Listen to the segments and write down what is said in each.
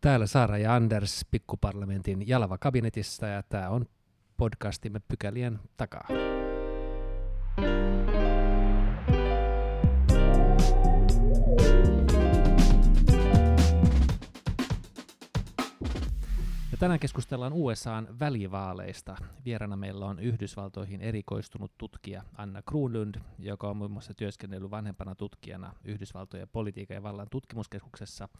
Täällä Saara ja Anders pikkuparlamentin Jalava kabinetissa ja tämä on podcastimme pykälien takaa. Ja tänään keskustellaan USAn välivaaleista. Vierana meillä on Yhdysvaltoihin erikoistunut tutkija Anna Kruunlund, joka on muun muassa työskennellyt vanhempana tutkijana Yhdysvaltojen politiikan ja vallan tutkimuskeskuksessa –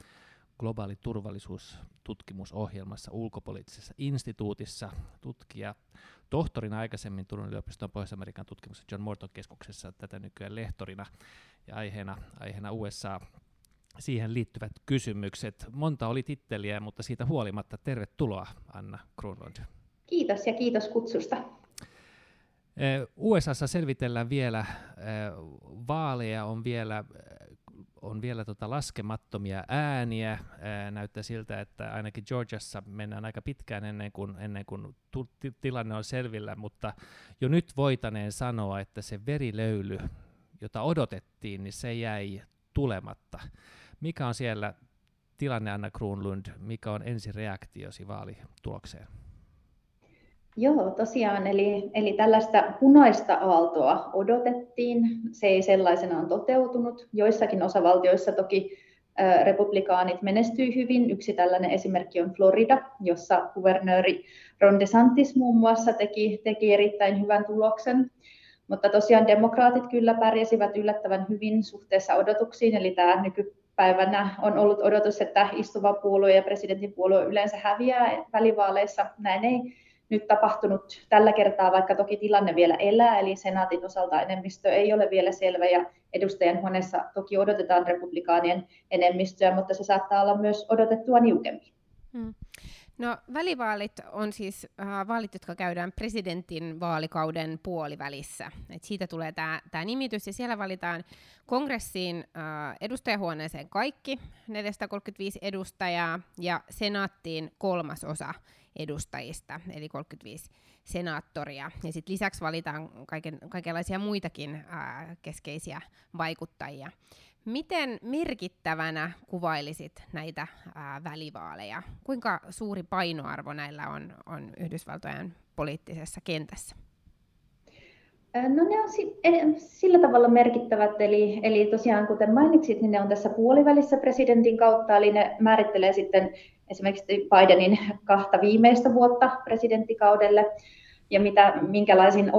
globaali turvallisuustutkimusohjelmassa ulkopoliittisessa instituutissa, tutkija, tohtorina aikaisemmin Turun yliopiston Pohjois-Amerikan tutkimus John Morton keskuksessa, tätä nykyään lehtorina ja aiheena, aiheena USA siihen liittyvät kysymykset. Monta oli titteliä, mutta siitä huolimatta tervetuloa Anna Kronlund. Kiitos ja kiitos kutsusta. USAssa selvitellään vielä, vaaleja on vielä on vielä tota laskemattomia ääniä. Ää, näyttää siltä, että ainakin Georgiassa mennään aika pitkään ennen kuin, ennen kuin tilanne on selvillä, mutta jo nyt voitaneen sanoa, että se verilöyly, jota odotettiin, niin se jäi tulematta. Mikä on siellä tilanne, Anna Kruunlund, mikä on ensireaktiosi vaalitulokseen? Joo, tosiaan, eli, eli tällaista punaista aaltoa odotettiin. Se ei sellaisenaan toteutunut. Joissakin osavaltioissa toki republikaanit menestyi hyvin. Yksi tällainen esimerkki on Florida, jossa kuvernööri Ron DeSantis muun muassa teki, teki erittäin hyvän tuloksen. Mutta tosiaan demokraatit kyllä pärjäsivät yllättävän hyvin suhteessa odotuksiin, eli tämä nykypäivänä on ollut odotus, että istuva puolue ja presidentin puolue yleensä häviää välivaaleissa. Näin ei nyt tapahtunut tällä kertaa, vaikka toki tilanne vielä elää, eli senaatin osalta enemmistö ei ole vielä selvä ja edustajan huoneessa toki odotetaan republikaanien enemmistöä, mutta se saattaa olla myös odotettua niukempi. Hmm. No välivaalit on siis äh, vaalit, jotka käydään presidentin vaalikauden puolivälissä. Et siitä tulee tämä nimitys ja siellä valitaan kongressiin äh, edustajahuoneeseen kaikki 435 edustajaa ja senaattiin kolmas osa edustajista, eli 35 senaattoria. Ja sitten lisäksi valitaan kaiken, kaikenlaisia muitakin ää, keskeisiä vaikuttajia. Miten merkittävänä kuvailisit näitä ää, välivaaleja? Kuinka suuri painoarvo näillä on, on Yhdysvaltojen poliittisessa kentässä? No ne on sillä tavalla merkittävät, eli, eli tosiaan kuten mainitsit, niin ne on tässä puolivälissä presidentin kautta, eli ne määrittelee sitten esimerkiksi Bidenin kahta viimeistä vuotta presidenttikaudelle. Ja mitä, minkälaisin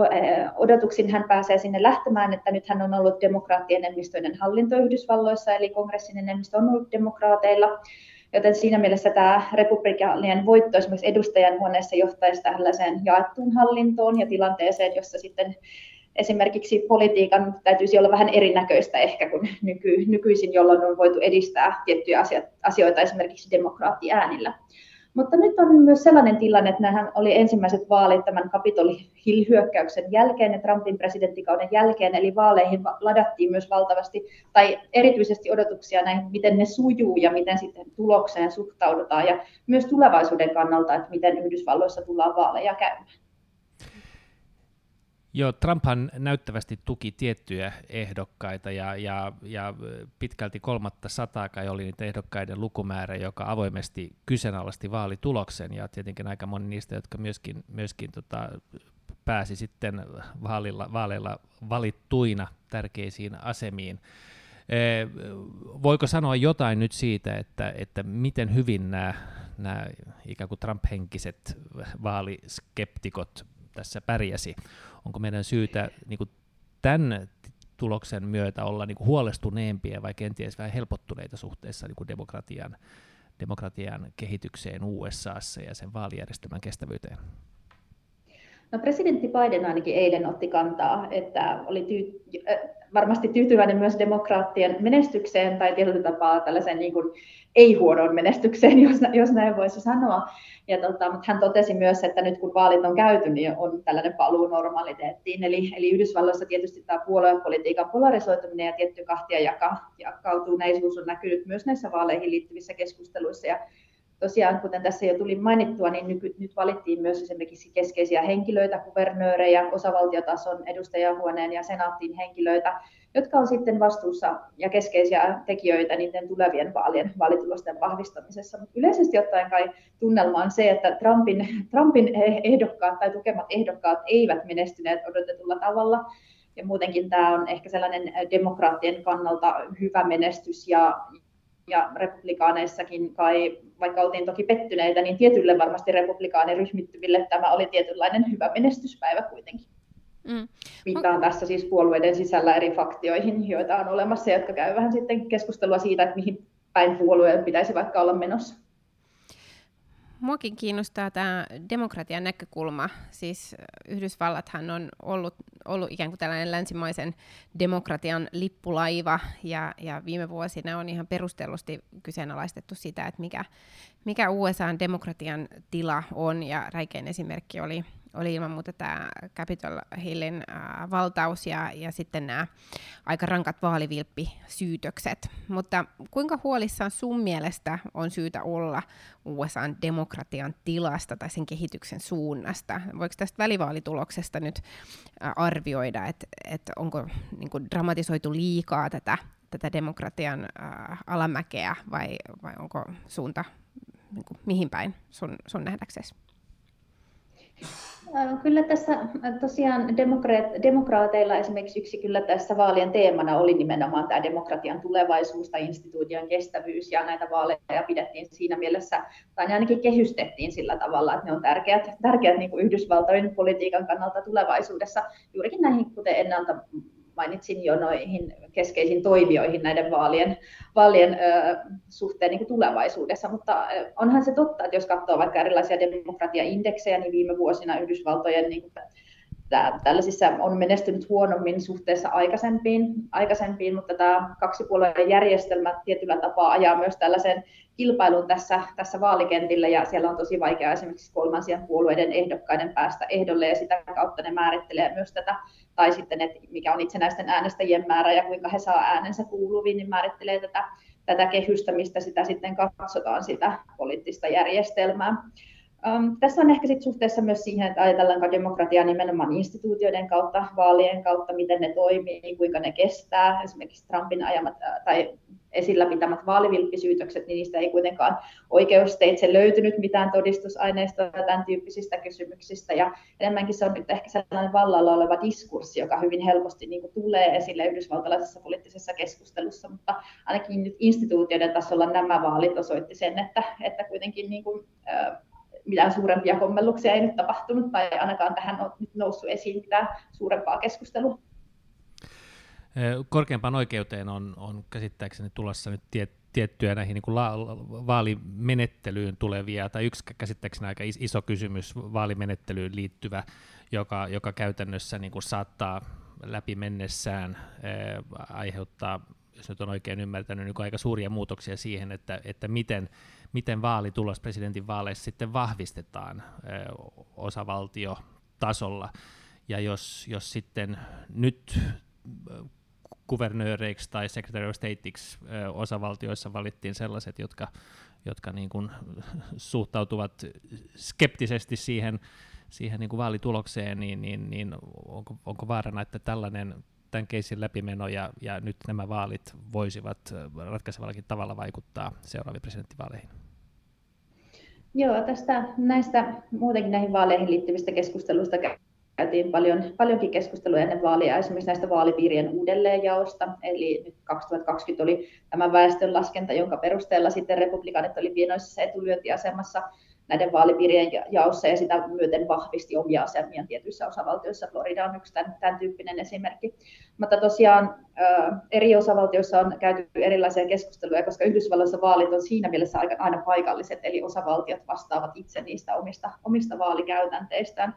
odotuksin hän pääsee sinne lähtemään, että nyt hän on ollut demokraattien enemmistöinen hallinto Yhdysvalloissa, eli kongressin enemmistö on ollut demokraateilla, joten siinä mielessä tämä republikaanien voitto esimerkiksi edustajan huoneessa johtaisi tällaiseen jaettuun hallintoon ja tilanteeseen, jossa sitten esimerkiksi politiikan täytyisi olla vähän erinäköistä ehkä kuin nyky, nykyisin, jolloin on voitu edistää tiettyjä asioita esimerkiksi demokraattiäänillä. Mutta nyt on myös sellainen tilanne, että nämähän oli ensimmäiset vaalit tämän Capitol Hill-hyökkäyksen jälkeen ja Trumpin presidenttikauden jälkeen, eli vaaleihin ladattiin myös valtavasti, tai erityisesti odotuksia näihin, miten ne sujuu ja miten sitten tulokseen suhtaudutaan, ja myös tulevaisuuden kannalta, että miten Yhdysvalloissa tullaan vaaleja käymään. Joo, Trumphan näyttävästi tuki tiettyjä ehdokkaita ja, ja, ja pitkälti kolmatta sataa kai oli niitä ehdokkaiden lukumäärä, joka avoimesti kyseenalaisti vaalituloksen ja tietenkin aika moni niistä, jotka myöskin, myöskin tota, pääsi sitten vaalilla, vaaleilla valittuina tärkeisiin asemiin. E, voiko sanoa jotain nyt siitä, että, että miten hyvin nämä, nämä ikään kuin Trump-henkiset vaaliskeptikot tässä pärjäsi? onko meidän syytä niin kuin tämän tuloksen myötä olla niin kuin huolestuneempia vai kenties vähän helpottuneita suhteessa niin kuin demokratian, demokratian kehitykseen USAssa ja sen vaalijärjestelmän kestävyyteen? No presidentti Biden ainakin eilen otti kantaa, että oli tyy- varmasti tyytyväinen myös demokraattien menestykseen tai tietyllä tapaa tällaisen niin kuin ei-huonoon menestykseen, jos, jos näin voisi sanoa. Ja tota, mutta hän totesi myös, että nyt kun vaalit on käyty, niin on tällainen paluu normaliteettiin. Eli, eli Yhdysvalloissa tietysti tämä puoluepolitiikan polarisoituminen ja tietty kahtia jaka, jakautuneisuus on näkynyt myös näissä vaaleihin liittyvissä keskusteluissa. Ja tosiaan, kuten tässä jo tuli mainittua, niin nyt, nyt valittiin myös esimerkiksi keskeisiä henkilöitä, kuvernöörejä, osavaltiotason edustajahuoneen ja senaattiin henkilöitä, jotka on sitten vastuussa ja keskeisiä tekijöitä niiden tulevien vaalien vaalitulosten vahvistamisessa. Mutta yleisesti ottaen kai tunnelma on se, että Trumpin, Trumpin ehdokkaat tai tukemat ehdokkaat eivät menestyneet odotetulla tavalla. Ja muutenkin tämä on ehkä sellainen demokraattien kannalta hyvä menestys ja, ja republikaaneissakin kai, vaikka oltiin toki pettyneitä, niin tietylle varmasti republikaaniryhmittyville tämä oli tietynlainen hyvä menestyspäivä kuitenkin. Mm. Viittaan tässä siis puolueiden sisällä eri faktioihin, joita on olemassa, jotka käy vähän sitten keskustelua siitä, että mihin päin puolueen pitäisi vaikka olla menossa. Muakin kiinnostaa tämä demokratian näkökulma. Siis Yhdysvallathan on ollut, ollut ikään kuin tällainen länsimaisen demokratian lippulaiva, ja, ja viime vuosina on ihan perustellusti kyseenalaistettu sitä, että mikä, mikä USAn demokratian tila on, ja räikein esimerkki oli oli ilman muuta tämä Capitol Hillin äh, valtaus ja, ja sitten nämä aika rankat vaalivilppisyytökset. Mutta kuinka huolissaan sun mielestä on syytä olla USAn demokratian tilasta tai sen kehityksen suunnasta? Voiko tästä välivaalituloksesta nyt äh, arvioida, että, että onko niin kuin, dramatisoitu liikaa tätä, tätä demokratian äh, alamäkeä vai, vai onko suunta niin kuin, mihin päin sun, sun nähdäksesi? Kyllä tässä tosiaan demokraateilla esimerkiksi yksi kyllä tässä vaalien teemana oli nimenomaan tämä demokratian tulevaisuus tai instituution kestävyys ja näitä vaaleja pidettiin siinä mielessä, tai ne ainakin kehystettiin sillä tavalla, että ne on tärkeät, tärkeät niin kuin Yhdysvaltojen politiikan kannalta tulevaisuudessa juurikin näihin, kuten ennalta mainitsin jo noihin keskeisiin toimijoihin näiden vaalien, vaalien ö, suhteen niin kuin tulevaisuudessa, mutta onhan se totta, että jos katsoo vaikka erilaisia demokratiaindeksejä, niin viime vuosina Yhdysvaltojen niin kuin, tällaisissa on menestynyt huonommin suhteessa aikaisempiin, aikaisempiin mutta tämä kaksipuolueen järjestelmä tietyllä tapaa ajaa myös tällaisen kilpailun tässä, tässä vaalikentillä ja siellä on tosi vaikea esimerkiksi kolmansien puolueiden ehdokkaiden päästä ehdolle ja sitä kautta ne määrittelee myös tätä, tai sitten, että mikä on itsenäisten äänestäjien määrä ja kuinka he saa äänensä kuuluviin, niin määrittelee tätä, tätä kehystä, mistä sitä sitten katsotaan sitä poliittista järjestelmää. Um, tässä on ehkä sit suhteessa myös siihen, että ajatellaanko demokratiaa nimenomaan instituutioiden kautta, vaalien kautta, miten ne toimii, kuinka ne kestää. Esimerkiksi Trumpin ajamat tai esillä pitämät vaalivilppisyytökset, niin niistä ei kuitenkaan oikeusteitse löytynyt mitään todistusaineistoa tämän tyyppisistä kysymyksistä. Ja enemmänkin se on nyt ehkä sellainen vallalla oleva diskurssi, joka hyvin helposti niin kuin tulee esille yhdysvaltalaisessa poliittisessa keskustelussa, mutta ainakin nyt instituutioiden tasolla nämä vaalit osoitti sen, että, että kuitenkin niin kuin, mitään suurempia kommelluksia ei nyt tapahtunut tai ainakaan tähän on nyt noussut esiin mitään suurempaa keskustelua. Korkeimpaan oikeuteen on, on käsittääkseni tulossa nyt tie, tiettyjä näihin niin kuin la, vaalimenettelyyn tulevia, tai yksi käsittääkseni aika iso kysymys vaalimenettelyyn liittyvä, joka, joka käytännössä niin kuin saattaa läpi mennessään ää, aiheuttaa, jos nyt on oikein ymmärtänyt, niin aika suuria muutoksia siihen, että, että miten miten vaalitulos presidentin vaaleissa sitten vahvistetaan osavaltiotasolla. Ja jos, jos sitten nyt kuvernööreiksi tai secretary of stateiksi osavaltioissa valittiin sellaiset, jotka, jotka niin kuin suhtautuvat skeptisesti siihen, siihen niin kuin vaalitulokseen, niin, niin, niin onko, onko vaarana, että tällainen tämän keisin läpimeno ja, ja nyt nämä vaalit voisivat ratkaisevallakin tavalla vaikuttaa seuraaviin presidenttivaaleihin? Joo, tästä näistä muutenkin näihin vaaleihin liittyvistä keskusteluista käytiin paljon, paljonkin keskustelua ennen vaalia, esimerkiksi näistä vaalipiirien uudelleenjaosta. Eli nyt 2020 oli tämä väestönlaskenta, jonka perusteella sitten republikaanit oli pienoisessa etulyöntiasemassa näiden vaalipiirien jaossa ja sitä myöten vahvisti omia asemia tietyissä osavaltioissa. Florida on yksi tämän, tämän tyyppinen esimerkki. Mutta tosiaan eri osavaltioissa on käyty erilaisia keskusteluja, koska Yhdysvalloissa vaalit on siinä mielessä aina paikalliset, eli osavaltiot vastaavat itse niistä omista, omista vaalikäytänteistään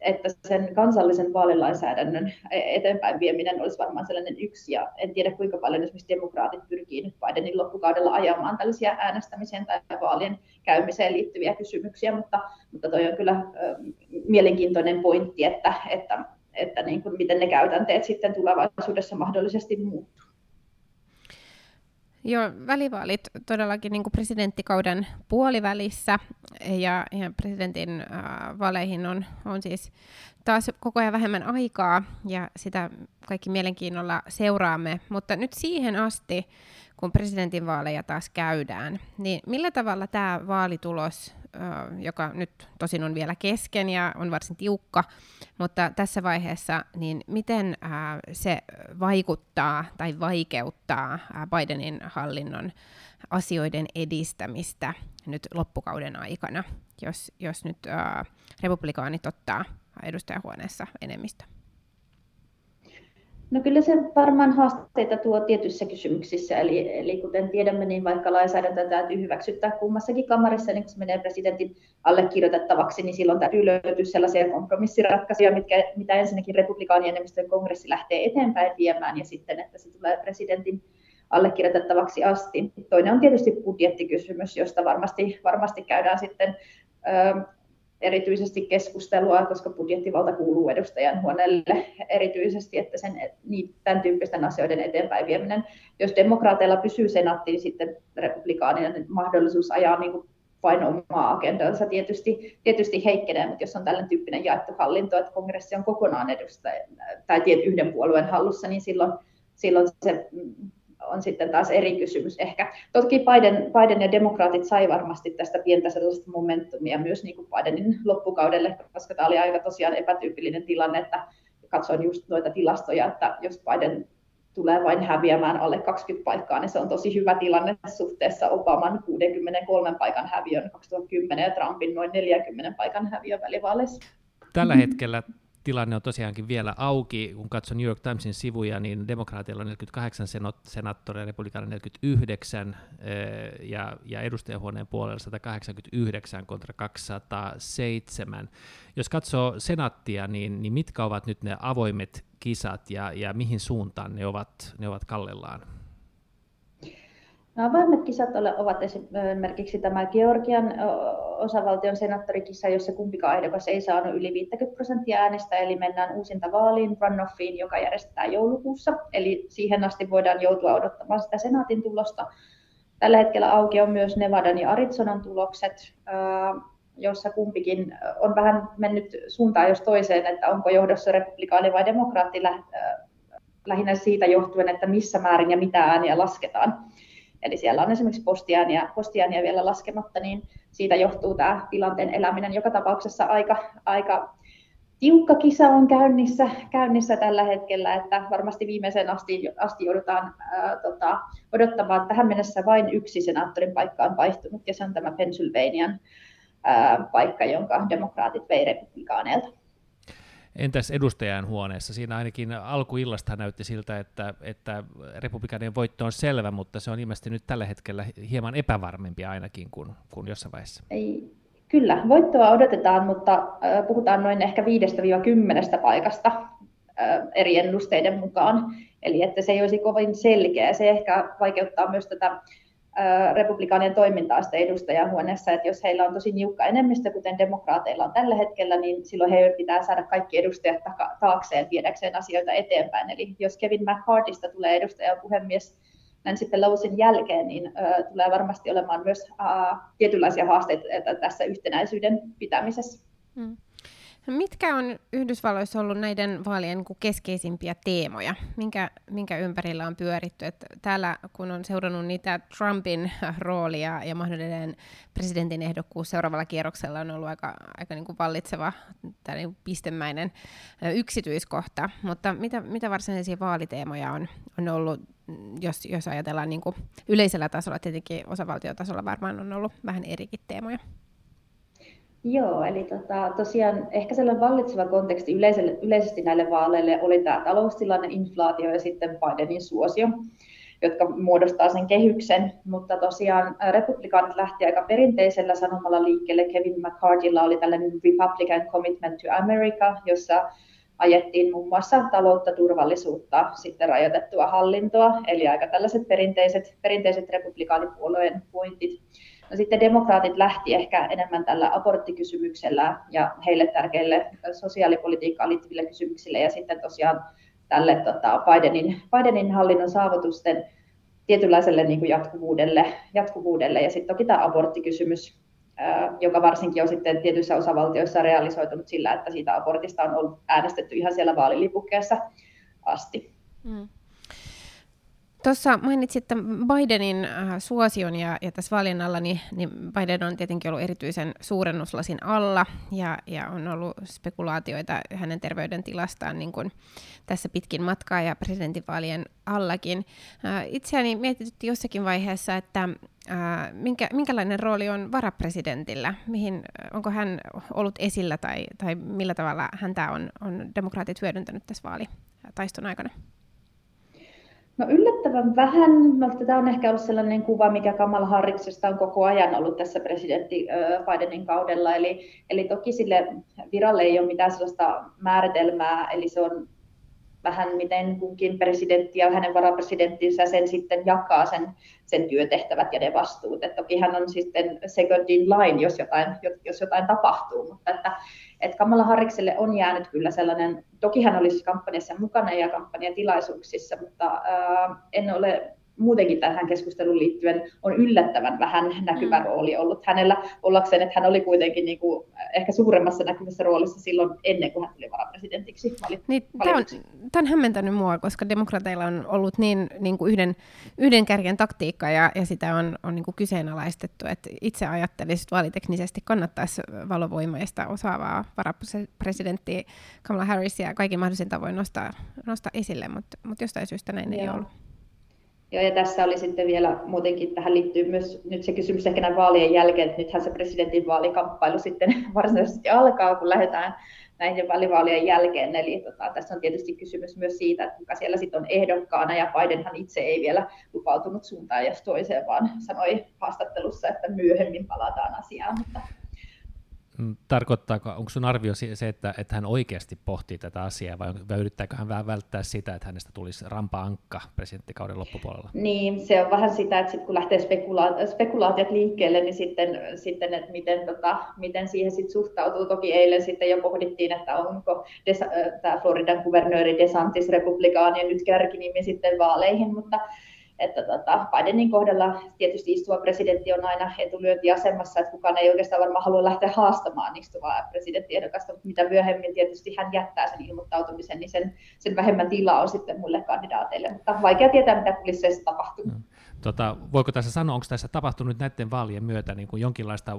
että sen kansallisen vaalilainsäädännön eteenpäin vieminen olisi varmaan sellainen yksi, ja en tiedä kuinka paljon esimerkiksi demokraatit pyrkii nyt Bidenin loppukaudella ajamaan tällaisia äänestämiseen tai vaalien käymiseen liittyviä kysymyksiä, mutta, mutta toi on kyllä mielenkiintoinen pointti, että, että, että niin kuin miten ne käytänteet sitten tulevaisuudessa mahdollisesti muuttuu. Joo, välivaalit todellakin niin kuin presidenttikauden puolivälissä ja, ja presidentin äh, vaaleihin on, on siis taas koko ajan vähemmän aikaa ja sitä kaikki mielenkiinnolla seuraamme, mutta nyt siihen asti, kun presidentinvaaleja taas käydään, niin millä tavalla tämä vaalitulos joka nyt tosin on vielä kesken ja on varsin tiukka, mutta tässä vaiheessa, niin miten se vaikuttaa tai vaikeuttaa Bidenin hallinnon asioiden edistämistä nyt loppukauden aikana, jos, jos nyt republikaanit ottaa edustajahuoneessa enemmistö? No kyllä se varmaan haasteita tuo tietyissä kysymyksissä, eli, eli kuten tiedämme, niin vaikka lainsäädäntö täytyy hyväksyttää kummassakin kamarissa, niin kun se menee presidentin allekirjoitettavaksi, niin silloin täytyy löytyä sellaisia kompromissiratkaisuja, mitkä, mitä ensinnäkin republikaanienemmistön kongressi lähtee eteenpäin viemään, ja sitten, että se tulee presidentin allekirjoitettavaksi asti. Toinen on tietysti budjettikysymys, josta varmasti, varmasti käydään sitten erityisesti keskustelua, koska budjettivalta kuuluu edustajan huoneelle erityisesti, että sen, niin, tämän tyyppisten asioiden eteenpäin vieminen. Jos demokraateilla pysyy senaatti, niin sitten republikaaninen mahdollisuus ajaa niin kuin vain omaa agendansa tietysti, tietysti heikkenee, mutta jos on tällainen tyyppinen jaettu hallinto, että kongressi on kokonaan edustaja tai yhden puolueen hallussa, niin silloin, silloin se on sitten taas eri kysymys ehkä. Toki Biden, Biden ja demokraatit sai varmasti tästä pientä sellaista momentumia myös niin kuin Bidenin loppukaudelle, koska tämä oli aika tosiaan epätyypillinen tilanne, että katsoin just noita tilastoja, että jos Biden tulee vain häviämään alle 20 paikkaa, niin se on tosi hyvä tilanne suhteessa Obaman 63 paikan häviön 2010 ja Trumpin noin 40 paikan häviön välivaaleissa. Tällä hetkellä tilanne on tosiaankin vielä auki. Kun katson New York Timesin sivuja, niin demokraateilla on 48 senaattoria, republikaanilla 49 ja, ja edustajahuoneen puolella 189 kontra 207. Jos katsoo senaattia, niin, niin mitkä ovat nyt ne avoimet kisat ja, ja mihin suuntaan ne ovat, ne ovat kallellaan? Avoimet kisat ovat esimerkiksi tämä Georgian osavaltion senaattorikissa, jossa kumpikaan ehdokas ei saanut yli 50 prosenttia äänestä, eli mennään uusinta vaaliin, runoffiin, joka järjestetään joulukuussa. Eli siihen asti voidaan joutua odottamaan sitä senaatin tulosta. Tällä hetkellä auki on myös Nevadan ja Arizonan tulokset, jossa kumpikin on vähän mennyt suuntaan jos toiseen, että onko johdossa republikaani vai demokraatti lähinnä siitä johtuen, että missä määrin ja mitä ääniä lasketaan. Eli siellä on esimerkiksi postiääniä, postiääniä vielä laskematta, niin siitä johtuu tämä tilanteen eläminen. Joka tapauksessa aika, aika tiukka kisa on käynnissä, käynnissä tällä hetkellä, että varmasti viimeisen asti, asti joudutaan ää, tota, odottamaan. Tähän mennessä vain yksi senaattorin paikka on vaihtunut, ja se on tämä Pennsylvanian ää, paikka, jonka demokraatit vei republikaaneilta. Entäs edustajan huoneessa? Siinä ainakin alkuillasta näytti siltä, että, että republikaanien voitto on selvä, mutta se on ilmeisesti nyt tällä hetkellä hieman epävarmempi ainakin kuin, kuin jossain vaiheessa. Ei, kyllä, voittoa odotetaan, mutta puhutaan noin ehkä 5-10 paikasta eri ennusteiden mukaan. Eli että se ei olisi kovin selkeä. Se ehkä vaikeuttaa myös tätä republikaanien toimintaa sitten edustajahuoneessa, että jos heillä on tosi niukka enemmistö, kuten demokraateilla on tällä hetkellä, niin silloin heidän pitää saada kaikki edustajat taakseen viedäkseen asioita eteenpäin. Eli jos Kevin McCarthysta tulee edustajan puhemies Nancy Pelosin jälkeen, niin tulee varmasti olemaan myös tietynlaisia haasteita tässä yhtenäisyyden pitämisessä. Hmm. Mitkä on Yhdysvalloissa ollut näiden vaalien niin keskeisimpiä teemoja? Minkä, minkä ympärillä on pyöritty? Että täällä kun on seurannut niitä Trumpin roolia ja mahdollinen presidentin ehdokkuus seuraavalla kierroksella on ollut aika, aika niin kuin vallitseva niin pistemäinen yksityiskohta. Mutta mitä, mitä varsinaisia vaaliteemoja on, on ollut, jos, jos ajatellaan niin kuin yleisellä tasolla, tietenkin osavaltiotasolla varmaan on ollut vähän erikin teemoja? Joo, eli tota, tosiaan ehkä sellainen vallitseva konteksti yleisesti näille vaaleille oli tämä taloustilanne, inflaatio ja sitten Bidenin suosio, jotka muodostaa sen kehyksen. Mutta tosiaan republikaanit lähti aika perinteisellä sanomalla liikkeelle. Kevin McCarthylla oli tällainen Republican Commitment to America, jossa ajettiin muun muassa taloutta, turvallisuutta, sitten rajoitettua hallintoa, eli aika tällaiset perinteiset, perinteiset republikaanipuolueen pointit. No sitten demokraatit lähti ehkä enemmän tällä aborttikysymyksellä ja heille tärkeille sosiaalipolitiikkaan liittyville kysymyksille ja sitten tosiaan tälle tota, Bidenin, Bidenin hallinnon saavutusten tietynlaiselle niin kuin jatkuvuudelle, jatkuvuudelle. Ja sitten toki tämä aborttikysymys, joka varsinkin on sitten tietyissä osavaltioissa realisoitunut sillä, että siitä abortista on ollut äänestetty ihan siellä vaalilipukkeessa asti. Mm. Tuossa mainitsit Bidenin äh, suosion ja, ja tässä vaalien alla, niin, niin Biden on tietenkin ollut erityisen suurennuslasin alla ja, ja on ollut spekulaatioita hänen terveydentilastaan niin kuin tässä pitkin matkaa ja presidentinvaalien allakin. Äh, itseäni mietitytti jossakin vaiheessa, että äh, minkä, minkälainen rooli on varapresidentillä, mihin, onko hän ollut esillä tai, tai millä tavalla häntä on, on demokraatit hyödyntänyt tässä vaalitaiston aikana? No yllättävän vähän. Tämä on ehkä ollut sellainen kuva, mikä Kamala Harriksesta on koko ajan ollut tässä presidentti Bidenin kaudella. Eli, eli toki sille viralle ei ole mitään sellaista määritelmää, eli se on vähän miten kunkin presidentti ja hänen varapresidenttinsä sen sitten jakaa sen, sen työtehtävät ja ne vastuut. Et toki hän on sitten second in line, jos jotain, jos jotain tapahtuu, mutta että, että Kamala Harrikselle on jäänyt kyllä sellainen, toki hän olisi kampanjassa mukana ja kampanjatilaisuuksissa, mutta ää, en ole muutenkin tähän keskusteluun liittyen on yllättävän vähän näkyvä mm. rooli ollut hänellä ollakseen, että hän oli kuitenkin niin kuin ehkä suuremmassa näkyvässä roolissa silloin ennen kuin hän tuli varapresidentiksi niin, tämä, on, tämä on hämmentänyt mua, koska demokrateilla on ollut niin, niin kuin yhden, yhden kärjen taktiikka ja, ja sitä on, on niin kuin kyseenalaistettu, että itse ajattelisin, että vaaliteknisesti kannattaisi valovoimaista osaavaa varapresidenttiä Kamala Harrisia kaikin mahdollisin tavoin nostaa, nostaa esille, mutta, mutta jostain syystä näin Joo. ei ollut. Joo, ja tässä oli sitten vielä muutenkin, tähän liittyy myös nyt se kysymys ehkä näin vaalien jälkeen, että nythän se presidentin vaalikamppailu sitten varsinaisesti alkaa, kun lähdetään näiden välivaalien jälkeen. Eli tota, tässä on tietysti kysymys myös siitä, että kuka siellä sitten on ehdokkaana, ja Bidenhan itse ei vielä lupautunut suuntaan jos toiseen, vaan sanoi haastattelussa, että myöhemmin palataan asiaan. Mutta tarkoittaako, onko sun arvio se, että, että hän oikeasti pohtii tätä asiaa, vai, vai yrittääkö hän vähän välttää sitä, että hänestä tulisi rampa-ankka presidenttikauden loppupuolella? Niin, se on vähän sitä, että sit kun lähtee spekula- spekulaatiot liikkeelle, niin sitten, sitten että miten, tota, miten siihen sit suhtautuu. Toki eilen sitten jo pohdittiin, että onko tämä Floridan kuvernööri DeSantis republikaani ja nyt kärkinimi sitten vaaleihin, mutta että tota, Bidenin kohdalla tietysti istuva presidentti on aina etulyöntiasemassa, että kukaan ei oikeastaan varmaan halua lähteä haastamaan istuvaa presidenttiehdokasta, mutta mitä myöhemmin tietysti hän jättää sen ilmoittautumisen, niin sen, sen vähemmän tilaa on sitten muille kandidaateille, mutta vaikea tietää, mitä kulisseissa tapahtuu. No. Tota, voiko tässä sanoa, onko tässä tapahtunut näiden vaalien myötä niin kuin jonkinlaista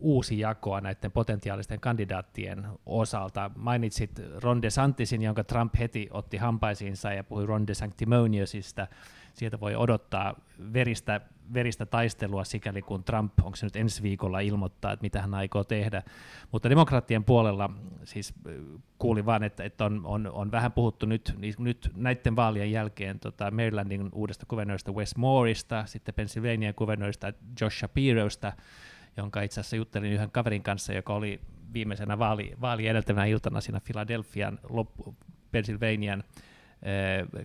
uusi jakoa näiden potentiaalisten kandidaattien osalta? Mainitsit Ron DeSantisin, jonka Trump heti otti hampaisiinsa ja puhui Ron DeSanctimoniousista, sieltä voi odottaa veristä, veristä taistelua sikäli kun Trump, onko se nyt ensi viikolla ilmoittaa, että mitä hän aikoo tehdä. Mutta demokraattien puolella siis kuulin vain, että, että on, on, on, vähän puhuttu nyt, niin nyt näiden vaalien jälkeen tota Marylandin uudesta kuvernööristä Wes Mooreista, sitten Pennsylvania kuvernööristä Josh Shapirosta, jonka itse asiassa juttelin yhden kaverin kanssa, joka oli viimeisenä vaali, vaali edeltävänä iltana siinä Philadelphian, loppu, Pennsylvanian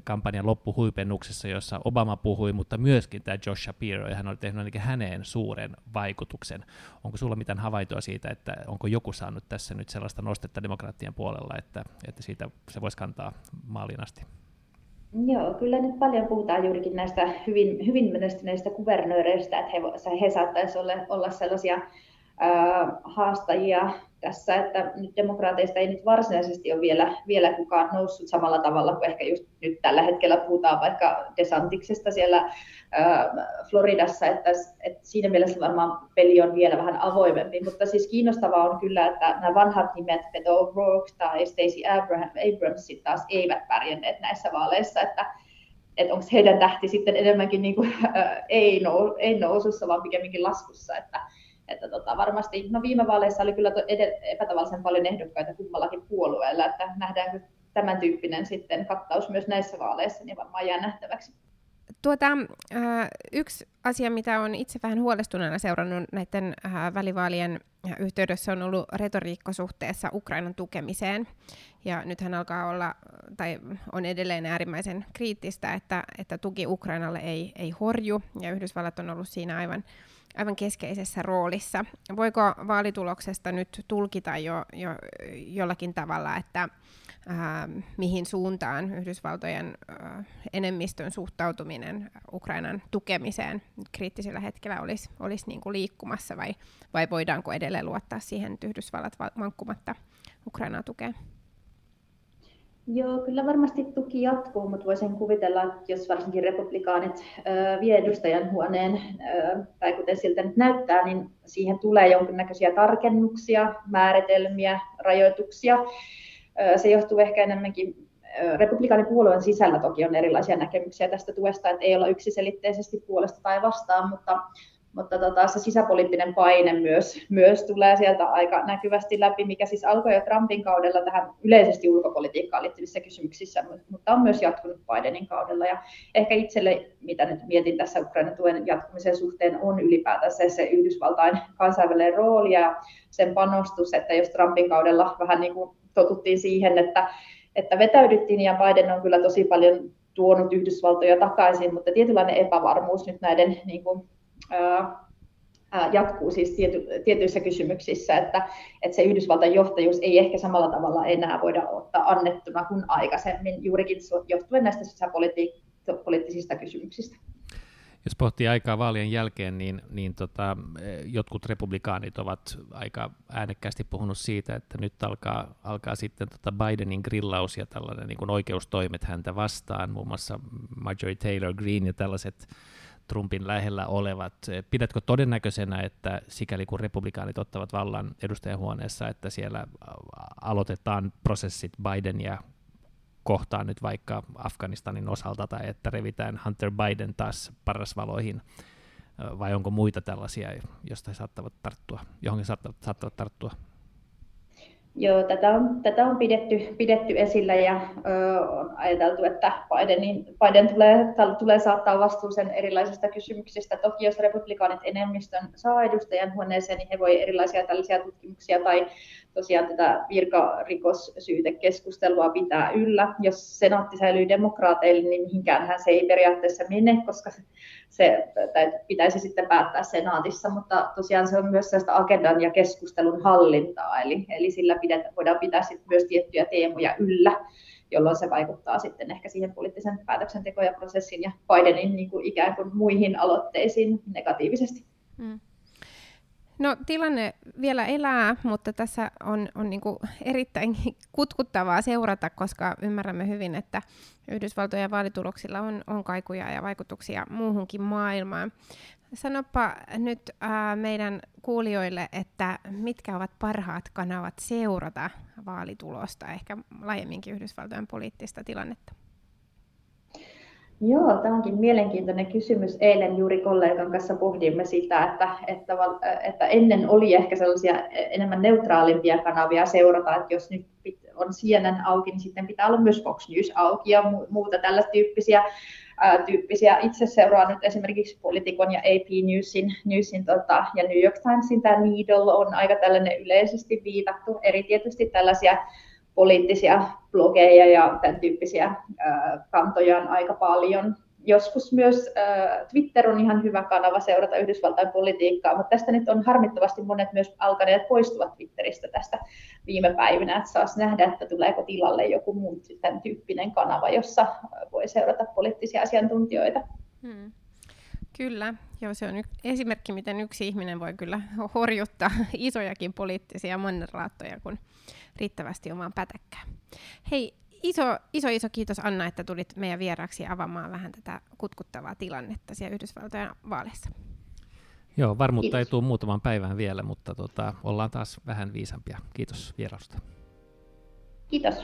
kampanjan loppuhuipennuksessa, jossa Obama puhui, mutta myöskin tämä Josh Shapiro, ja hän oli tehnyt ainakin häneen suuren vaikutuksen. Onko sulla mitään havaintoa siitä, että onko joku saanut tässä nyt sellaista nostetta demokraattien puolella, että, että siitä se voisi kantaa maaliin asti? Joo, kyllä nyt paljon puhutaan juurikin näistä hyvin, hyvin menestyneistä kuvernööreistä, että he, he saattaisivat olla, olla sellaisia haastajia tässä, että nyt demokraateista ei nyt varsinaisesti ole vielä, vielä kukaan noussut samalla tavalla kuin ehkä just nyt tällä hetkellä puhutaan vaikka DeSantiksesta siellä Floridassa, että, että siinä mielessä varmaan peli on vielä vähän avoimempi, mutta siis kiinnostavaa on kyllä, että nämä vanhat nimet, Beto O'Rourke tai Stacey Abraham, Abrams taas eivät pärjänneet näissä vaaleissa, että että onko heidän tähti sitten enemmänkin niin kuin, äh, ei, nou, ei nousussa, vaan pikemminkin laskussa, että että tota, varmasti, no viime vaaleissa oli kyllä epätavallisen paljon ehdokkaita kummallakin puolueella, että nähdäänkö tämän tyyppinen sitten kattaus myös näissä vaaleissa, niin varmaan jää nähtäväksi. Tuota, yksi asia, mitä on itse vähän huolestuneena seurannut näiden välivaalien yhteydessä, on ollut retoriikka suhteessa Ukrainan tukemiseen. Ja nythän alkaa olla, tai on edelleen äärimmäisen kriittistä, että, että tuki Ukrainalle ei, ei horju, ja Yhdysvallat on ollut siinä aivan aivan keskeisessä roolissa. Voiko vaalituloksesta nyt tulkita jo, jo jollakin tavalla, että ää, mihin suuntaan Yhdysvaltojen ää, enemmistön suhtautuminen Ukrainan tukemiseen kriittisellä hetkellä olisi, olisi niin kuin liikkumassa, vai, vai voidaanko edelleen luottaa siihen, että Yhdysvallat vankkumatta Ukrainaa tukee? Joo, kyllä varmasti tuki jatkuu, mutta voisin kuvitella, että jos varsinkin republikaanit vie edustajan huoneen, tai kuten siltä nyt näyttää, niin siihen tulee jonkinnäköisiä tarkennuksia, määritelmiä, rajoituksia. Se johtuu ehkä enemmänkin republikaanipuolueen sisällä toki on erilaisia näkemyksiä tästä tuesta, että ei olla yksiselitteisesti puolesta tai vastaan, mutta mutta tota, se sisäpoliittinen paine myös, myös tulee sieltä aika näkyvästi läpi, mikä siis alkoi jo Trumpin kaudella tähän yleisesti ulkopolitiikkaan liittyvissä kysymyksissä, mutta on myös jatkunut Bidenin kaudella. Ja ehkä itselle, mitä nyt mietin tässä Ukrainan tuen jatkumisen suhteen, on ylipäätänsä se Yhdysvaltain kansainvälinen rooli ja sen panostus, että jos Trumpin kaudella vähän niin kuin totuttiin siihen, että, että vetäydyttiin ja Biden on kyllä tosi paljon tuonut Yhdysvaltoja takaisin, mutta tietynlainen epävarmuus nyt näiden niin kuin, jatkuu siis tiety, tietyissä kysymyksissä, että, että se Yhdysvaltain johtajuus ei ehkä samalla tavalla enää voida ottaa annettuna kuin aikaisemmin, juurikin johtuen näistä sisäpoliittisista kysymyksistä. Jos pohtii aikaa vaalien jälkeen, niin, niin tota, jotkut republikaanit ovat aika äänekkäästi puhunut siitä, että nyt alkaa, alkaa sitten tota Bidenin grillaus ja tällainen niin kuin oikeustoimet häntä vastaan, muun muassa Marjorie Taylor Greene ja tällaiset Trumpin lähellä olevat. Pidätkö todennäköisenä, että sikäli kun republikaanit ottavat vallan edustajahuoneessa, että siellä aloitetaan prosessit Bidenia kohtaan nyt vaikka Afganistanin osalta, tai että revitään Hunter Biden taas parasvaloihin, vai onko muita tällaisia, joista he saattavat tarttua, johon he saattavat, saattavat tarttua? Joo, tätä on, tätä on pidetty, pidetty esillä ja ö, on ajateltu, että Bidenin, Biden tulee, tulee saattaa vastuuseen erilaisista kysymyksistä. Toki jos republikaanit enemmistön saa edustajan huoneeseen, niin he voi erilaisia tällaisia tutkimuksia tai tosiaan tätä virkarikossyytekeskustelua pitää yllä. Jos senaatti säilyy demokraateille, niin mihinkään se ei periaatteessa mene, koska se pitäisi sitten päättää senaatissa, mutta tosiaan se on myös sellaista agendan ja keskustelun hallintaa, eli, eli sillä pidetä, voidaan pitää sitten myös tiettyjä teemoja yllä, jolloin se vaikuttaa sitten ehkä siihen poliittisen päätöksentekoon ja prosessin ja Bidenin niin kuin ikään kuin muihin aloitteisiin negatiivisesti. Mm. No tilanne vielä elää, mutta tässä on, on niin erittäin kutkuttavaa seurata, koska ymmärrämme hyvin, että Yhdysvaltojen vaalituloksilla on, on kaikuja ja vaikutuksia muuhunkin maailmaan. Sanopa nyt ää, meidän kuulijoille, että mitkä ovat parhaat kanavat seurata vaalitulosta, ehkä laajemminkin Yhdysvaltojen poliittista tilannetta? Joo, tämä onkin mielenkiintoinen kysymys. Eilen juuri kollegan kanssa pohdimme sitä, että, että, että ennen oli ehkä sellaisia enemmän neutraalimpia kanavia seurata, että jos nyt on CNN auki, niin sitten pitää olla myös Fox News auki ja muuta tällaista tyyppisiä. Tyyppisiä. Itse seuraan nyt esimerkiksi Politikon ja AP Newsin, Newsin tota, ja New York Timesin tämä Needle on aika tällainen yleisesti viitattu, eri tietysti tällaisia poliittisia blogeja ja tämän tyyppisiä kantoja on aika paljon. Joskus myös Twitter on ihan hyvä kanava seurata Yhdysvaltain politiikkaa, mutta tästä nyt on harmittavasti monet myös alkaneet poistua Twitteristä tästä viime päivinä, että saisi nähdä, että tuleeko tilalle joku muu tämän tyyppinen kanava, jossa voi seurata poliittisia asiantuntijoita. Hmm. Kyllä, joo, se on y- esimerkki, miten yksi ihminen voi kyllä horjuttaa isojakin poliittisia mannerlaattoja, kun riittävästi omaan pätäkkään. Hei, iso, iso, iso kiitos Anna, että tulit meidän vieraksi avaamaan vähän tätä kutkuttavaa tilannetta siellä Yhdysvaltojen vaaleissa. Joo, varmuutta kiitos. ei tule muutaman päivän vielä, mutta tota, ollaan taas vähän viisampia. Kiitos vierausta. Kiitos.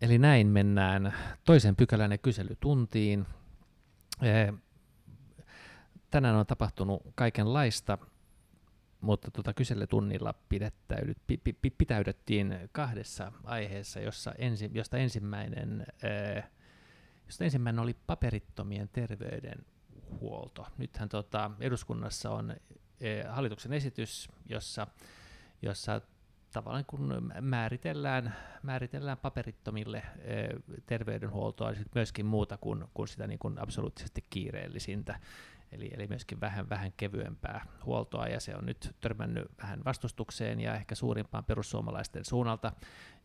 Eli näin mennään toisen pykälän ja kyselytuntiin. Tänään on tapahtunut kaikenlaista, mutta tuota kyselytunnilla pitäydyttiin kahdessa aiheessa, jossa ensi, josta, ensimmäinen, josta ensimmäinen oli paperittomien terveydenhuolto. Nythän tota, eduskunnassa on hallituksen esitys, jossa, jossa tavallaan kun määritellään, määritellään paperittomille terveydenhuoltoa, ja myöskin muuta kuin, kuin sitä niin kuin absoluuttisesti kiireellisintä, eli, eli myöskin vähän, vähän kevyempää huoltoa, ja se on nyt törmännyt vähän vastustukseen ja ehkä suurimpaan perussuomalaisten suunnalta,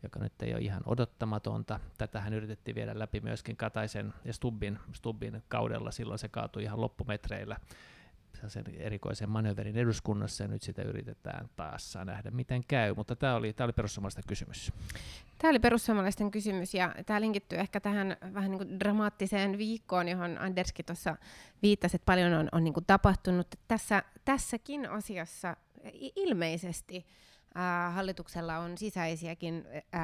joka nyt ei ole ihan odottamatonta. Tätähän yritettiin viedä läpi myöskin Kataisen ja Stubbin, Stubbin kaudella, silloin se kaatui ihan loppumetreillä sen erikoisen manöverin eduskunnassa ja nyt sitä yritetään taas nähdä, miten käy. Mutta tämä oli, tämä oli perussuomalaisten kysymys. Tämä oli perussuomalaisten kysymys ja tämä linkittyy ehkä tähän vähän niin kuin dramaattiseen viikkoon, johon Anderskin tuossa viittasi, että paljon on, on niin kuin tapahtunut. Tässä, tässäkin asiassa ilmeisesti äh, hallituksella on sisäisiäkin äh,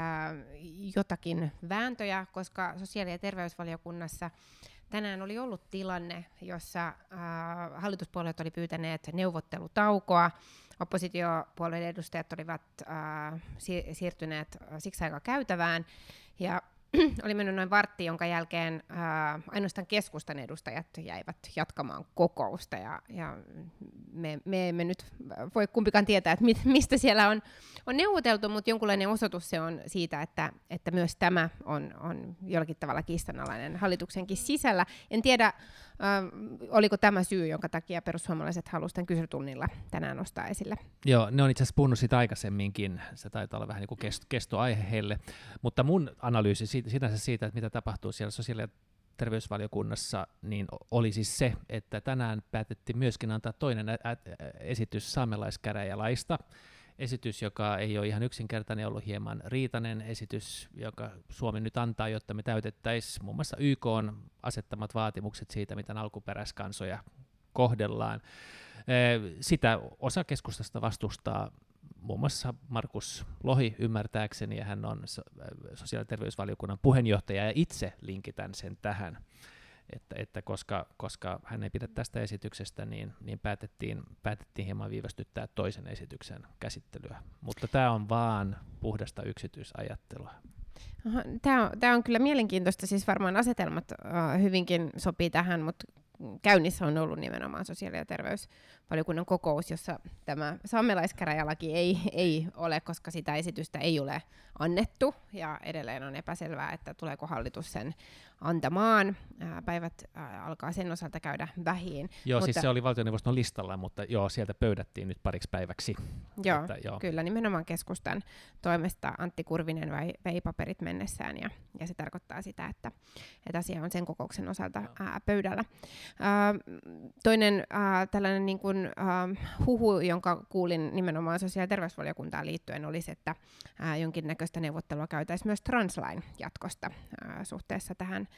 jotakin vääntöjä, koska sosiaali- ja terveysvaliokunnassa tänään oli ollut tilanne, jossa äh, hallituspuolueet oli pyytäneet neuvottelutaukoa. Oppositiopuolueiden edustajat olivat äh, si- siirtyneet siksi aika käytävään. Ja oli mennyt noin vartti, jonka jälkeen ää, ainoastaan keskustan edustajat jäivät jatkamaan kokousta. Ja, ja me, me emme nyt voi kumpikaan tietää, että mit, mistä siellä on, on neuvoteltu, mutta jonkunlainen osoitus se on siitä, että, että myös tämä on, on jollakin tavalla kiistanalainen hallituksenkin sisällä. En tiedä, ää, oliko tämä syy, jonka takia perussuomalaiset halusivat tämän kyselytunnilla tänään nostaa esille. Joo, ne on itse asiassa puhunut siitä aikaisemminkin. Se taitaa olla vähän niin kuin kestoaihe heille. Mutta mun analyysi sinänsä siitä, että mitä tapahtuu siellä sosiaali- ja terveysvaliokunnassa, niin oli siis se, että tänään päätettiin myöskin antaa toinen esitys saamelaiskäräjälaista, esitys, joka ei ole ihan yksinkertainen, ollut hieman riitainen esitys, joka Suomi nyt antaa, jotta me täytettäisiin muun muassa YK on asettamat vaatimukset siitä, miten alkuperäiskansoja kohdellaan. Sitä osa keskustasta vastustaa muun muassa Markus Lohi ymmärtääkseni, ja hän on sosiaali- ja terveysvaliokunnan puheenjohtaja, ja itse linkitän sen tähän, että, että koska, koska hän ei pidä tästä esityksestä, niin, niin päätettiin, päätettiin hieman viivästyttää toisen esityksen käsittelyä. Mutta tämä on vaan puhdasta yksityisajattelua. Tämä on, tämä on kyllä mielenkiintoista, siis varmaan asetelmat uh, hyvinkin sopii tähän, mutta käynnissä on ollut nimenomaan sosiaali- ja terveysvaliokunnan kokous, jossa tämä saamelaiskäräjälaki ei, ei ole, koska sitä esitystä ei ole annettu, ja edelleen on epäselvää, että tuleeko hallitus sen antamaan. Päivät alkaa sen osalta käydä vähiin. Joo, siis mutta, siis se oli valtioneuvoston listalla, mutta joo, sieltä pöydättiin nyt pariksi päiväksi. Joo, että, joo. kyllä, nimenomaan keskustan toimesta Antti Kurvinen vei, vei paperit mennessään, ja, ja se tarkoittaa sitä, että, että asia on sen kokouksen osalta ää, pöydällä. Ää, toinen ää, tällainen niin kuin, ää, huhu, jonka kuulin nimenomaan sosiaali- ja terveysvaliokuntaan liittyen, olisi, että ää, jonkinnäköistä neuvottelua käytäisiin myös Translain jatkosta ää, suhteessa tähän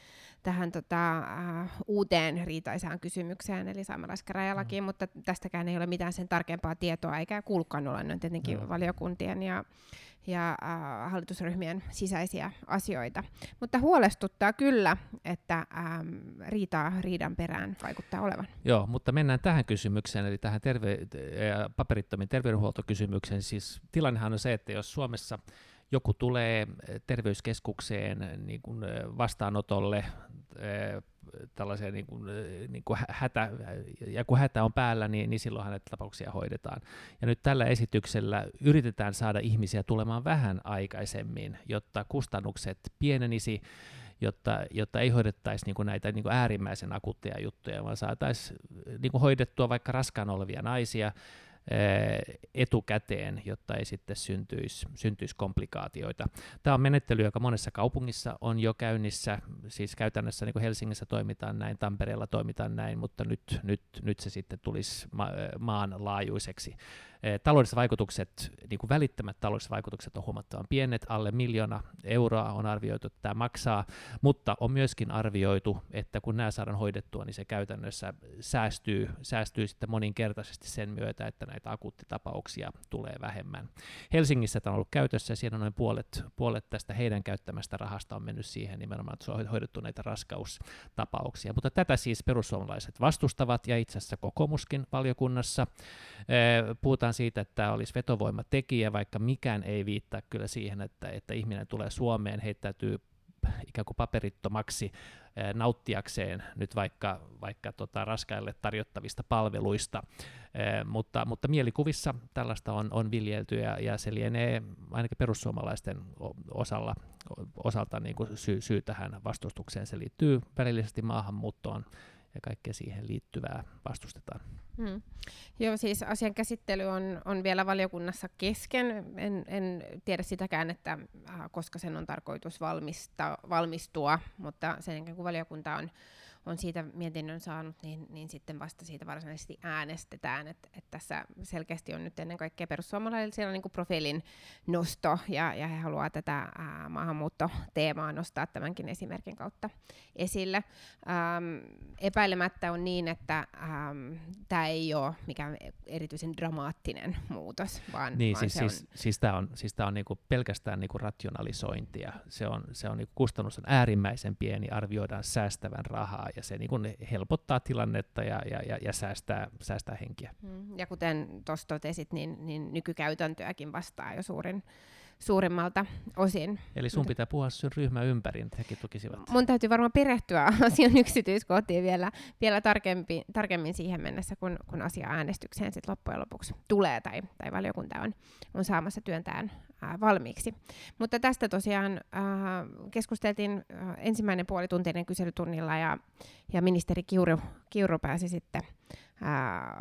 tähän tota, uh, uuteen riitaisaan kysymykseen, eli saamelaiskäräjälakiin, mm. mutta tästäkään ei ole mitään sen tarkempaa tietoa, eikä kuulukaan olla noin tietenkin mm. valiokuntien ja, ja uh, hallitusryhmien sisäisiä asioita. Mutta huolestuttaa kyllä, että um, riitaa riidan perään vaikuttaa olevan. Joo, mutta mennään tähän kysymykseen, eli tähän terve- paperittomin terveydenhuoltokysymykseen. Siis tilannehan on se, että jos Suomessa joku tulee terveyskeskukseen niin kuin vastaanotolle tällaiseen niin kuin, niin kuin hätä, ja kun hätä on päällä, niin, niin silloin hänet tapauksia hoidetaan. Ja nyt tällä esityksellä yritetään saada ihmisiä tulemaan vähän aikaisemmin, jotta kustannukset pienenisi, jotta, jotta ei hoidettaisi niin kuin näitä niin kuin äärimmäisen akuutteja juttuja, vaan saataisiin niin kuin hoidettua vaikka raskaan olevia naisia, etukäteen, jotta ei sitten syntyisi, syntyisi komplikaatioita. Tämä on menettely, joka monessa kaupungissa on jo käynnissä, siis käytännössä niin kuin Helsingissä toimitaan näin, Tampereella toimitaan näin, mutta nyt, nyt, nyt se sitten tulisi ma- maanlaajuiseksi. Taloudelliset vaikutukset, niin kuin välittömät taloudelliset vaikutukset on huomattavan pienet, alle miljoona euroa on arvioitu, että tämä maksaa, mutta on myöskin arvioitu, että kun nämä saadaan hoidettua, niin se käytännössä säästyy, säästyy sitten moninkertaisesti sen myötä, että näitä akuuttitapauksia tulee vähemmän. Helsingissä tämä on ollut käytössä ja siinä noin puolet, puolet tästä heidän käyttämästä rahasta on mennyt siihen nimenomaan, että se on hoidettu näitä raskaustapauksia. Mutta tätä siis perussuomalaiset vastustavat ja itse asiassa kokoomuskin valiokunnassa. Puhutaan siitä, että tämä olisi vetovoimatekijä, vaikka mikään ei viittaa kyllä siihen, että, että ihminen tulee Suomeen, heittäytyy ikään kuin paperittomaksi nauttiakseen nyt vaikka, vaikka tota raskaille tarjottavista palveluista, mutta, mutta mielikuvissa tällaista on, on viljelty ja, ja se lienee ainakin perussuomalaisten osalla, osalta niin kuin syy, syy tähän vastustukseen. Se liittyy välillisesti maahanmuuttoon ja kaikkea siihen liittyvää vastustetaan. Hmm. Joo, siis asian käsittely on, on vielä valiokunnassa kesken. En, en tiedä sitäkään, että äh, koska sen on tarkoitus valmista, valmistua, mutta sen jälkeen kun valiokunta on on siitä mietinnön saanut, niin, niin sitten vasta siitä varsinaisesti äänestetään. Et, et tässä selkeästi on nyt ennen kaikkea perussuomalaisilla niin profiilin nosto, ja, ja he haluavat tätä ää, maahanmuuttoteemaa nostaa tämänkin esimerkin kautta esille. Ähm, epäilemättä on niin, että ähm, tämä ei ole mikään erityisen dramaattinen muutos, vaan, niin, vaan siis, se siis, on... siis tämä on, siis tää on niinku pelkästään niinku rationalisointia. Se on, se on niinku kustannus on äärimmäisen pieni, arvioidaan säästävän rahaa, ja se niin kuin helpottaa tilannetta ja, ja, ja, ja säästää, säästää henkiä. Mm, ja kuten tuossa totesit, niin, niin nykykäytäntöäkin vastaa jo suurin, suurimmalta osin. Eli sun pitää puhua sun ryhmä ympäri, että hekin tukisivat. Mun täytyy varmaan perehtyä asian yksityiskohtiin vielä, vielä tarkempi, tarkemmin siihen mennessä, kun, kun asia äänestykseen sit loppujen lopuksi tulee tai, tai valiokunta on, on saamassa työntään ää, valmiiksi. Mutta tästä tosiaan ää, keskusteltiin ää, ensimmäinen puolituntinen kyselytunnilla ja, ja ministeri Kiuru, Kiuru pääsi sitten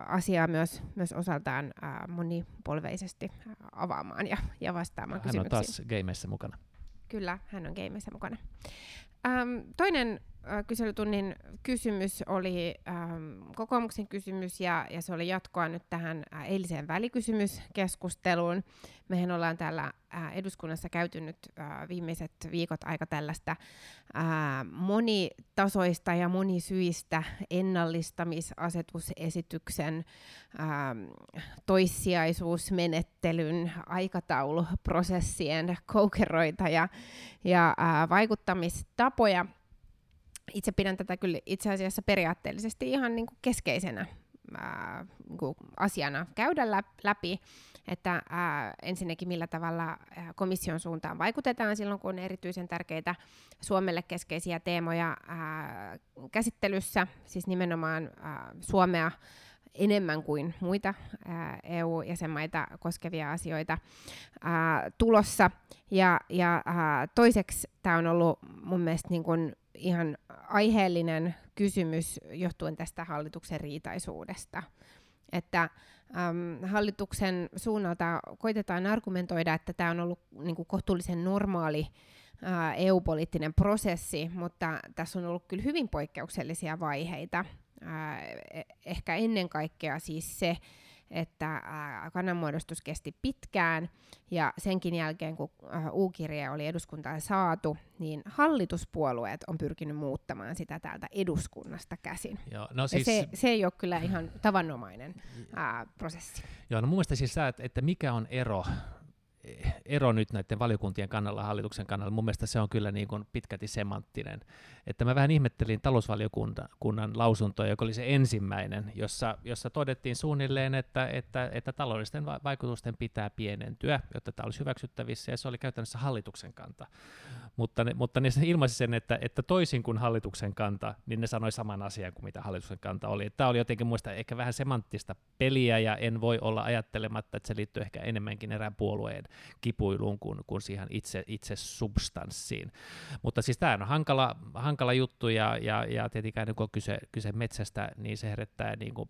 asiaa myös, myös osaltaan monipolveisesti avaamaan ja, ja vastaamaan hän kysymyksiin. on taas gameissa mukana. Kyllä, hän on gameissa mukana. Ähm, toinen äh, kyselytunnin kysymys oli ähm, kokoomuksen kysymys ja, ja se oli jatkoa nyt tähän äh, eiliseen välikysymyskeskusteluun. Mehän ollaan täällä äh, eduskunnassa käyty nyt äh, viimeiset viikot aika tällaista äh, monitasoista ja monisyistä ennallistamisasetusesityksen äh, toissijaisuusmenettelyn aikatauluprosessien koukeroita ja, ja äh, vaikuttamistapoja. Itse pidän tätä kyllä itse asiassa periaatteellisesti ihan niin kuin keskeisenä ää, niin kuin asiana käydä läpi, että ää, ensinnäkin millä tavalla ää, komission suuntaan vaikutetaan silloin, kun on erityisen tärkeitä Suomelle keskeisiä teemoja ää, käsittelyssä, siis nimenomaan ää, Suomea enemmän kuin muita EU-jäsenmaita koskevia asioita ää, tulossa. Ja, ja ää, toiseksi tämä on ollut mun mielestä niin kun ihan aiheellinen kysymys johtuen tästä hallituksen riitaisuudesta. Että äm, hallituksen suunnalta koitetaan argumentoida, että tämä on ollut niin kohtuullisen normaali ää, EU-poliittinen prosessi, mutta tässä on ollut kyllä hyvin poikkeuksellisia vaiheita. Ää, e, ehkä ennen kaikkea siis se, että kannanmuodostus kesti pitkään ja senkin jälkeen, kun U-kirje oli eduskuntaan saatu, niin hallituspuolueet on pyrkinyt muuttamaan sitä täältä eduskunnasta käsin. Joo, no siis... se, se ei ole kyllä ihan tavanomainen ää, prosessi. Joo, no mun mielestä siis sä, että mikä on ero ero nyt näiden valiokuntien kannalla hallituksen kannalla, mun mielestä se on kyllä niin kuin pitkälti semanttinen. Että mä vähän ihmettelin talousvaliokunnan lausuntoa, joka oli se ensimmäinen, jossa, jossa todettiin suunnilleen, että, että, että taloudellisten vaikutusten pitää pienentyä, jotta tämä olisi hyväksyttävissä, ja se oli käytännössä hallituksen kanta mutta ne, mutta ne ilmaisi sen, että, että toisin kuin hallituksen kanta, niin ne sanoi saman asian kuin mitä hallituksen kanta oli. Tämä oli jotenkin muista ehkä vähän semanttista peliä, ja en voi olla ajattelematta, että se liittyy ehkä enemmänkin erään puolueen kipuiluun kuin, kuin siihen itse, itse substanssiin. Mutta siis tämä on hankala, hankala juttu, ja, ja, ja tietenkään kun on kyse, kyse metsästä, niin se herättää niin kuin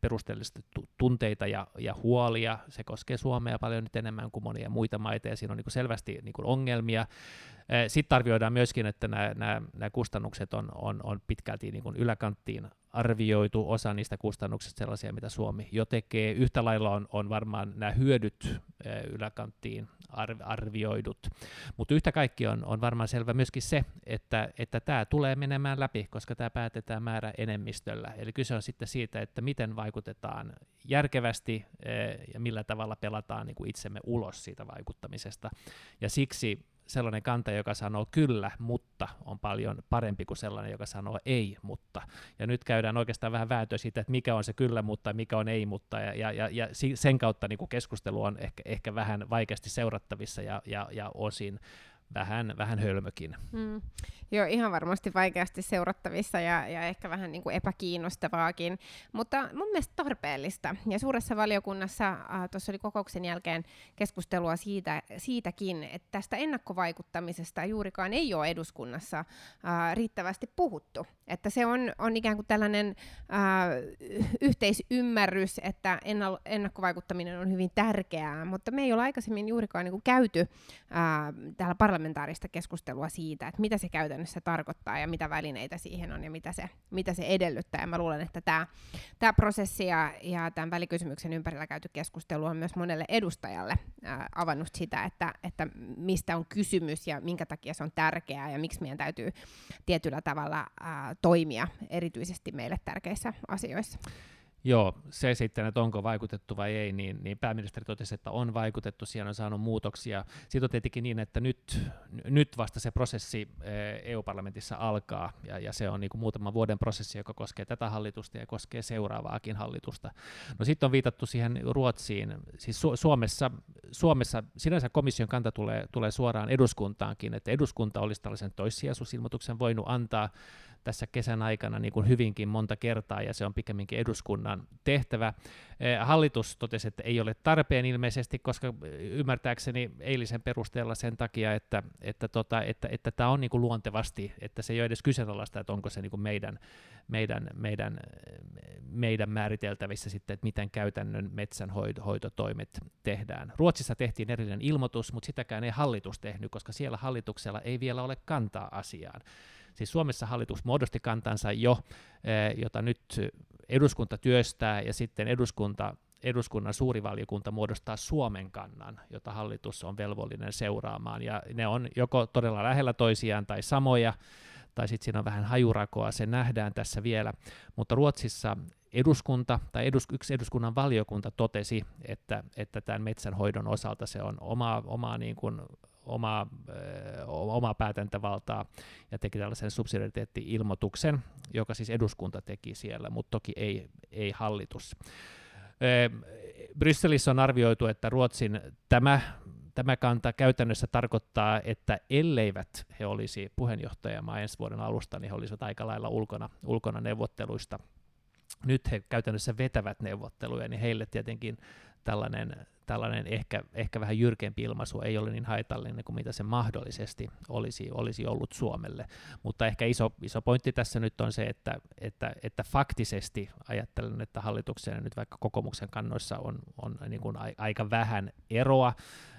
perusteellisesti tunteita ja, ja huolia. Se koskee Suomea paljon nyt enemmän kuin monia muita maita, ja siinä on niin selvästi niin ongelmia. Sitten arvioidaan myöskin, että nämä, nämä, nämä kustannukset on, on, on pitkälti niin yläkanttiin arvioitu, osa niistä kustannuksista sellaisia, mitä Suomi jo tekee. Yhtä lailla on, on varmaan nämä hyödyt yläkanttiin arvioidut, mutta yhtä kaikki on, on varmaan selvä myöskin se, että, että tulee menemään läpi, koska tämä päätetään määrä enemmistöllä. Eli kyse on sitten siitä, että miten vaikutetaan järkevästi ja millä tavalla pelataan niin kuin itsemme ulos siitä vaikuttamisesta. Ja siksi sellainen kanta, joka sanoo kyllä, mutta on paljon parempi kuin sellainen, joka sanoo ei, mutta. Ja nyt käydään oikeastaan vähän vääntöä siitä, että mikä on se kyllä, mutta mikä on ei, mutta. Ja, ja, ja, sen kautta niin kuin keskustelu on ehkä, ehkä vähän vaikeasti seurattavissa ja, ja, ja osin vähän, vähän hölmökin. Mm. Joo, ihan varmasti vaikeasti seurattavissa ja, ja ehkä vähän niin kuin epäkiinnostavaakin, mutta mun mielestä tarpeellista. Ja suuressa valiokunnassa äh, tuossa oli kokouksen jälkeen keskustelua siitä, siitäkin, että tästä ennakkovaikuttamisesta juurikaan ei ole eduskunnassa äh, riittävästi puhuttu. Että se on, on ikään kuin tällainen äh, yhteisymmärrys, että ennakkovaikuttaminen on hyvin tärkeää, mutta me ei ole aikaisemmin juurikaan niin kuin käyty äh, täällä parlamentaarista keskustelua siitä, että mitä se käytännössä tarkoittaa ja mitä välineitä siihen on ja mitä se, mitä se edellyttää. Ja mä luulen, että tämä, tämä prosessi ja, ja tämän välikysymyksen ympärillä käyty keskustelu on myös monelle edustajalle äh, avannut sitä, että, että mistä on kysymys ja minkä takia se on tärkeää ja miksi meidän täytyy tietyllä tavalla äh, toimia erityisesti meille tärkeissä asioissa. Joo, se sitten, että onko vaikutettu vai ei, niin, niin pääministeri totesi, että on vaikutettu, siellä on saanut muutoksia. Siitä on tietenkin niin, että nyt, nyt vasta se prosessi EU-parlamentissa eh, e alkaa, ja, ja se on niin kuin muutaman vuoden prosessi, joka koskee tätä hallitusta ja koskee seuraavaakin hallitusta. No sitten on viitattu siihen Ruotsiin, siis Su- Suomessa, Suomessa sinänsä komission kanta tulee, tulee suoraan eduskuntaankin, että eduskunta olisi tällaisen toissijaisuusilmoituksen voinut antaa, tässä kesän aikana niin kuin hyvinkin monta kertaa, ja se on pikemminkin eduskunnan tehtävä. Eh, hallitus totesi, että ei ole tarpeen ilmeisesti, koska ymmärtääkseni eilisen perusteella sen takia, että, että, tota, että, että tämä on niin kuin luontevasti, että se ei ole edes kyseenalaista, että onko se niin kuin meidän, meidän, meidän, meidän määriteltävissä sitten, että miten käytännön metsänhoitotoimet tehdään. Ruotsissa tehtiin erillinen ilmoitus, mutta sitäkään ei hallitus tehnyt, koska siellä hallituksella ei vielä ole kantaa asiaan. Siis Suomessa hallitus muodosti kantansa jo, eh, jota nyt eduskunta työstää, ja sitten eduskunta eduskunnan suurivaliokunta muodostaa Suomen kannan, jota hallitus on velvollinen seuraamaan, ja ne on joko todella lähellä toisiaan tai samoja, tai sitten siinä on vähän hajurakoa, se nähdään tässä vielä, mutta Ruotsissa eduskunta tai edus, yksi eduskunnan valiokunta totesi, että, että tämän metsänhoidon osalta se on omaa, omaa niin kuin omaa, omaa päätäntävaltaa ja teki tällaisen subsidiariteetti-ilmoituksen, joka siis eduskunta teki siellä, mutta toki ei, ei hallitus. Brysselissä on arvioitu, että Ruotsin tämä, tämä kanta käytännössä tarkoittaa, että elleivät he olisi puheenjohtajamaa ensi vuoden alusta, niin he olisivat aika lailla ulkona, ulkona neuvotteluista. Nyt he käytännössä vetävät neuvotteluja, niin heille tietenkin tällainen tällainen ehkä, ehkä vähän jyrkempi ilmaisu ei ole niin haitallinen kuin mitä se mahdollisesti olisi, olisi ollut Suomelle. Mutta ehkä iso, iso pointti tässä nyt on se, että, että, että faktisesti ajattelen, että hallituksen nyt vaikka kokoomuksen kannoissa on, on niin kuin aika vähän eroa,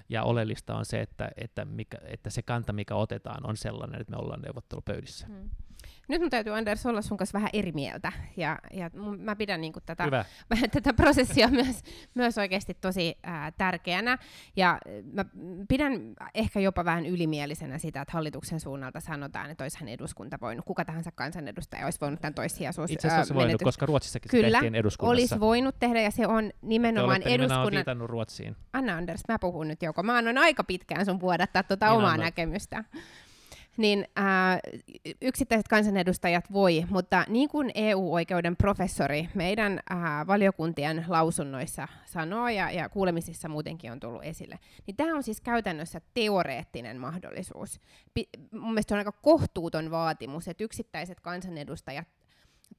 ja oleellista on se, että, että, mikä, että se kanta, mikä otetaan, on sellainen, että me ollaan neuvottelupöydissä. Hmm. Nyt mun täytyy Anders olla sun kanssa vähän eri mieltä, ja, ja mä pidän niin tätä, tätä prosessia myös, myös oikeasti tosi ää, tärkeänä, ja mä pidän ehkä jopa vähän ylimielisenä sitä, että hallituksen suunnalta sanotaan, että olisihan eduskunta voinut, kuka tahansa kansanedustaja olisi voinut tämän toissijaisuus Itse asiassa voinut, menetys. koska Ruotsissakin Kyllä, se tehtiin eduskunnassa. olisi voinut tehdä, ja se on nimenomaan Te eduskunnan... Ruotsiin. Anna Anders, mä puhun nyt joko. Mä annan aika pitkään sun vuodattaa tuota omaa annat. näkemystä niin äh, yksittäiset kansanedustajat voi, mutta niin kuin EU-oikeuden professori meidän äh, valiokuntien lausunnoissa sanoo ja, ja kuulemisissa muutenkin on tullut esille, niin tämä on siis käytännössä teoreettinen mahdollisuus. Pi- mun mielestä on aika kohtuuton vaatimus, että yksittäiset kansanedustajat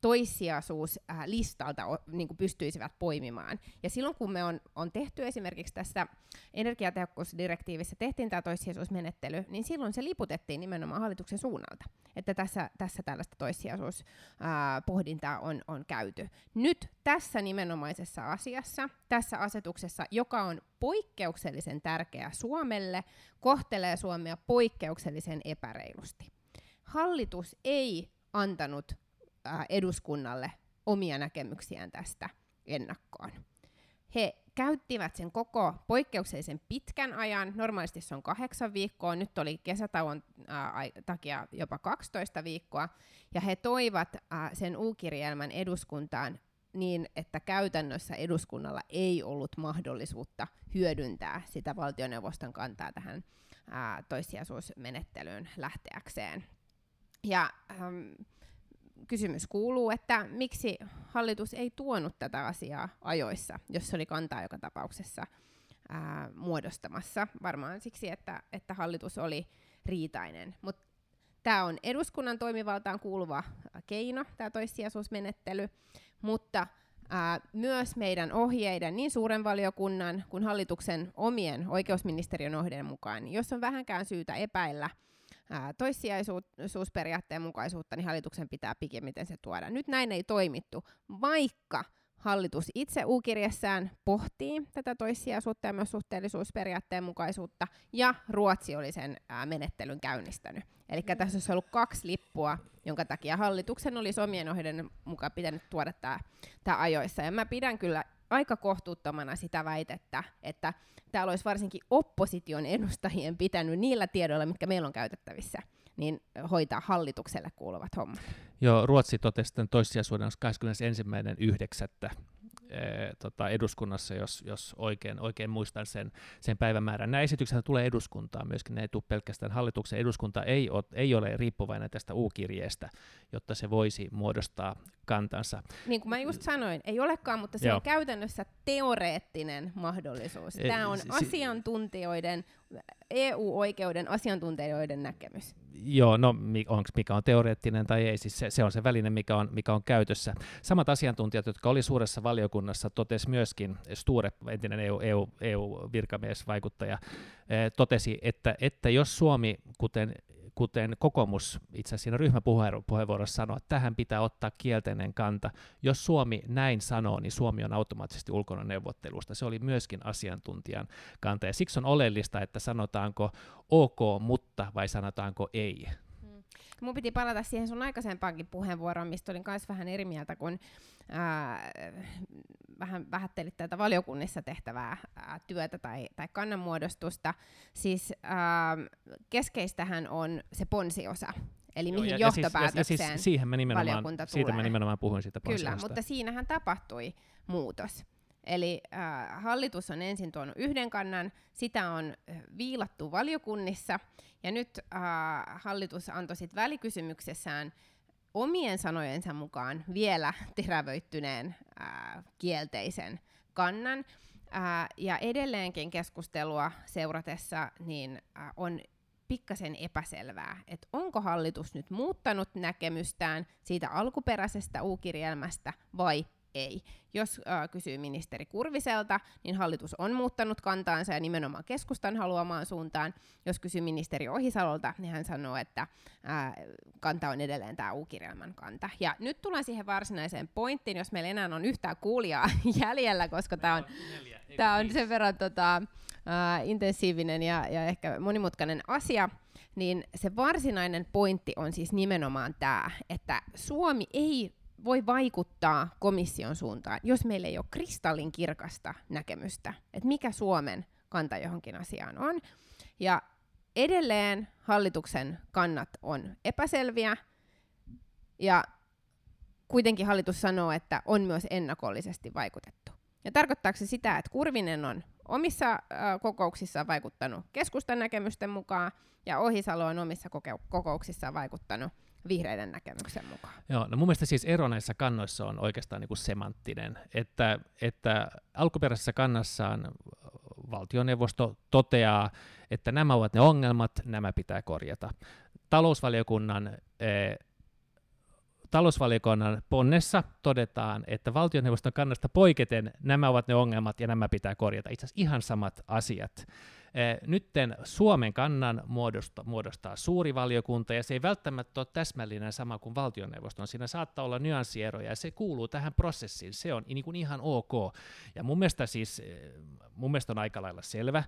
toissijaisuuslistalta niin kuin pystyisivät poimimaan. Ja silloin kun me on, on tehty esimerkiksi tässä energiatehokkuusdirektiivissä tehtiin tämä toissijaisuusmenettely, niin silloin se liputettiin nimenomaan hallituksen suunnalta, että tässä, tässä tällaista toissijaisuuspohdintaa on, on käyty. Nyt tässä nimenomaisessa asiassa, tässä asetuksessa, joka on poikkeuksellisen tärkeä Suomelle, kohtelee Suomea poikkeuksellisen epäreilusti. Hallitus ei antanut Eduskunnalle omia näkemyksiään tästä ennakkoon. He käyttivät sen koko poikkeuksellisen pitkän ajan, normaalisti se on kahdeksan viikkoa, nyt oli kesätauon ää, takia jopa 12 viikkoa, ja he toivat ää, sen U-kirjelmän eduskuntaan niin, että käytännössä eduskunnalla ei ollut mahdollisuutta hyödyntää sitä valtioneuvoston kantaa tähän ää, toissijaisuusmenettelyyn lähteäkseen. Ja ähm, kysymys kuuluu, että miksi hallitus ei tuonut tätä asiaa ajoissa, jos se oli kantaa joka tapauksessa ää, muodostamassa. Varmaan siksi, että, että hallitus oli riitainen. Mutta tämä on eduskunnan toimivaltaan kuuluva keino, tämä toissijaisuusmenettely, mutta ää, myös meidän ohjeiden, niin suuren valiokunnan kuin hallituksen omien oikeusministeriön ohjeiden mukaan, niin jos on vähänkään syytä epäillä ää, toissijaisuusperiaatteen mukaisuutta, niin hallituksen pitää pikimmiten se tuoda. Nyt näin ei toimittu, vaikka hallitus itse U-kirjassaan pohtii tätä toissijaisuutta ja myös suhteellisuusperiaatteen mukaisuutta, ja Ruotsi oli sen ää, menettelyn käynnistänyt. Eli tässä olisi ollut kaksi lippua, jonka takia hallituksen olisi omien ohjeiden mukaan pitänyt tuoda tämä ajoissa. Ja mä pidän kyllä aika kohtuuttomana sitä väitettä, että täällä olisi varsinkin opposition edustajien pitänyt niillä tiedoilla, mitkä meillä on käytettävissä, niin hoitaa hallitukselle kuuluvat hommat. Joo, Ruotsi totesi tämän toissijaisuuden 21.9 tota, eduskunnassa, jos, jos oikein, oikein muistan sen, sen päivämäärän. Nämä esitykset tulee eduskuntaan myöskin, ne ei tule pelkästään hallituksen. Eduskunta ei ole, ei ole riippuvainen tästä U-kirjeestä, jotta se voisi muodostaa kantansa. Niin kuin mä just sanoin, ei olekaan, mutta se Joo. on käytännössä teoreettinen mahdollisuus. Tämä on asiantuntijoiden, EU-oikeuden asiantuntijoiden näkemys. Joo, no onko mikä on teoreettinen tai ei, siis se, se on se väline, mikä on, mikä on käytössä. Samat asiantuntijat, jotka oli suuressa valiokunnassa, totesi myöskin, Sture, entinen EU, EU, eh, totesi, että, että jos Suomi, kuten kuten kokoomus itse asiassa siinä ryhmäpuheenvuorossa sanoi, että tähän pitää ottaa kielteinen kanta. Jos Suomi näin sanoo, niin Suomi on automaattisesti ulkona neuvottelusta. Se oli myöskin asiantuntijan kanta, ja siksi on oleellista, että sanotaanko ok, mutta vai sanotaanko ei. Mun piti palata siihen sun aikaisempaankin puheenvuoroon, mistä olin myös vähän eri mieltä, kun ää, vähän vähättelit tätä valiokunnissa tehtävää ää, työtä tai, tai kannanmuodostusta. Siis ää, keskeistähän on se ponsiosa, Eli Joo, mihin ja, johtopäätökseen siis, ja siis, siihen mä nimenomaan, Siitä mä nimenomaan puhuin siitä Kyllä, mutta siinähän tapahtui muutos. Eli äh, hallitus on ensin tuonut yhden kannan, sitä on viilattu valiokunnissa, ja nyt äh, hallitus antoi sitten välikysymyksessään omien sanojensa mukaan vielä terävöittyneen äh, kielteisen kannan. Äh, ja edelleenkin keskustelua seuratessa niin äh, on pikkasen epäselvää, että onko hallitus nyt muuttanut näkemystään siitä alkuperäisestä U-kirjelmästä vai ei. Jos äh, kysyy ministeri Kurviselta, niin hallitus on muuttanut kantaansa ja nimenomaan keskustan haluamaan suuntaan. Jos kysyy ministeri Ohisalolta, niin hän sanoo, että äh, kanta on edelleen tämä U-kirjelmän kanta. Ja nyt tullaan siihen varsinaiseen pointtiin, jos meillä enää on yhtään kuulijaa jäljellä, koska tämä on, tää on sen verran tota, äh, intensiivinen ja, ja ehkä monimutkainen asia, niin se varsinainen pointti on siis nimenomaan tämä, että Suomi ei voi vaikuttaa komission suuntaan, jos meillä ei ole kristallin kirkasta näkemystä, että mikä Suomen kanta johonkin asiaan on. Ja edelleen hallituksen kannat on epäselviä, ja kuitenkin hallitus sanoo, että on myös ennakollisesti vaikutettu. Ja tarkoittaako se sitä, että Kurvinen on omissa kokouksissaan vaikuttanut keskustan näkemysten mukaan, ja Ohisalo on omissa kokouksissaan vaikuttanut vihreiden näkemyksen mukaan. Joo, no mun mielestä siis ero näissä kannoissa on oikeastaan niin kuin semanttinen, että, että alkuperäisessä kannassaan valtioneuvosto toteaa, että nämä ovat ne ongelmat, nämä pitää korjata. Talousvaliokunnan eh, talousvaliokunnan ponnessa todetaan, että valtioneuvoston kannasta poiketen nämä ovat ne ongelmat ja nämä pitää korjata. Itse asiassa ihan samat asiat. Eh, nytten Suomen kannan muodostaa, muodostaa suuri valiokunta, ja se ei välttämättä ole täsmällinen sama kuin valtioneuvoston. Siinä saattaa olla nyanssieroja, ja se kuuluu tähän prosessiin. Se on niin kuin ihan ok. Ja mun mielestä, siis, eh, mun mielestä on aika lailla selvä,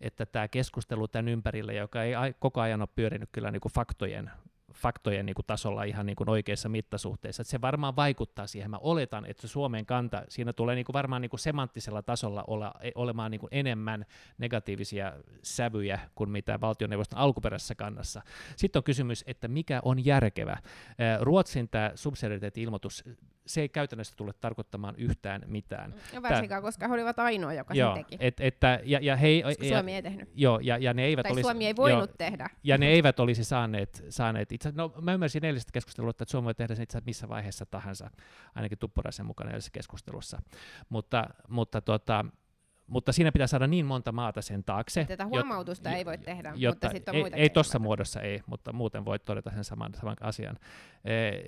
että tämä keskustelu tämän ympärillä, joka ei koko ajan ole pyörinyt kyllä niin kuin faktojen faktojen niin kuin tasolla ihan niin kuin oikeissa mittasuhteissa. Että se varmaan vaikuttaa siihen. Mä oletan, että Suomen kanta, siinä tulee niin kuin varmaan niin kuin semanttisella tasolla olla, e, olemaan niin kuin enemmän negatiivisia sävyjä kuin mitä valtioneuvoston alkuperäisessä kannassa. Sitten on kysymys, että mikä on järkevä. Ruotsin tämä subsidiariteetti-ilmoitus, se ei käytännössä tule tarkoittamaan yhtään mitään. Ja varsinkaan, Tää, koska he olivat ainoa, joka joo, sen teki. Et, että, ja, ja he, koska ja, Suomi ei tehnyt. Joo, ja, ja ne eivät tai olisi, Suomi ei voinut joo, tehdä. Ja ne eivät olisi saaneet, saaneet itse no mä ymmärsin eilisestä keskustelua, että Suomi voi tehdä sen itse missä vaiheessa tahansa, ainakin Tuppuraisen mukana edellisessä keskustelussa. Mutta, mutta tota, mutta siinä pitää saada niin monta maata sen taakse. Tätä huomautusta jot, ei voi tehdä, jotta, mutta sitten on ei, muita Ei tuossa muodossa ei, mutta muuten voit todeta sen saman, saman asian. Eh,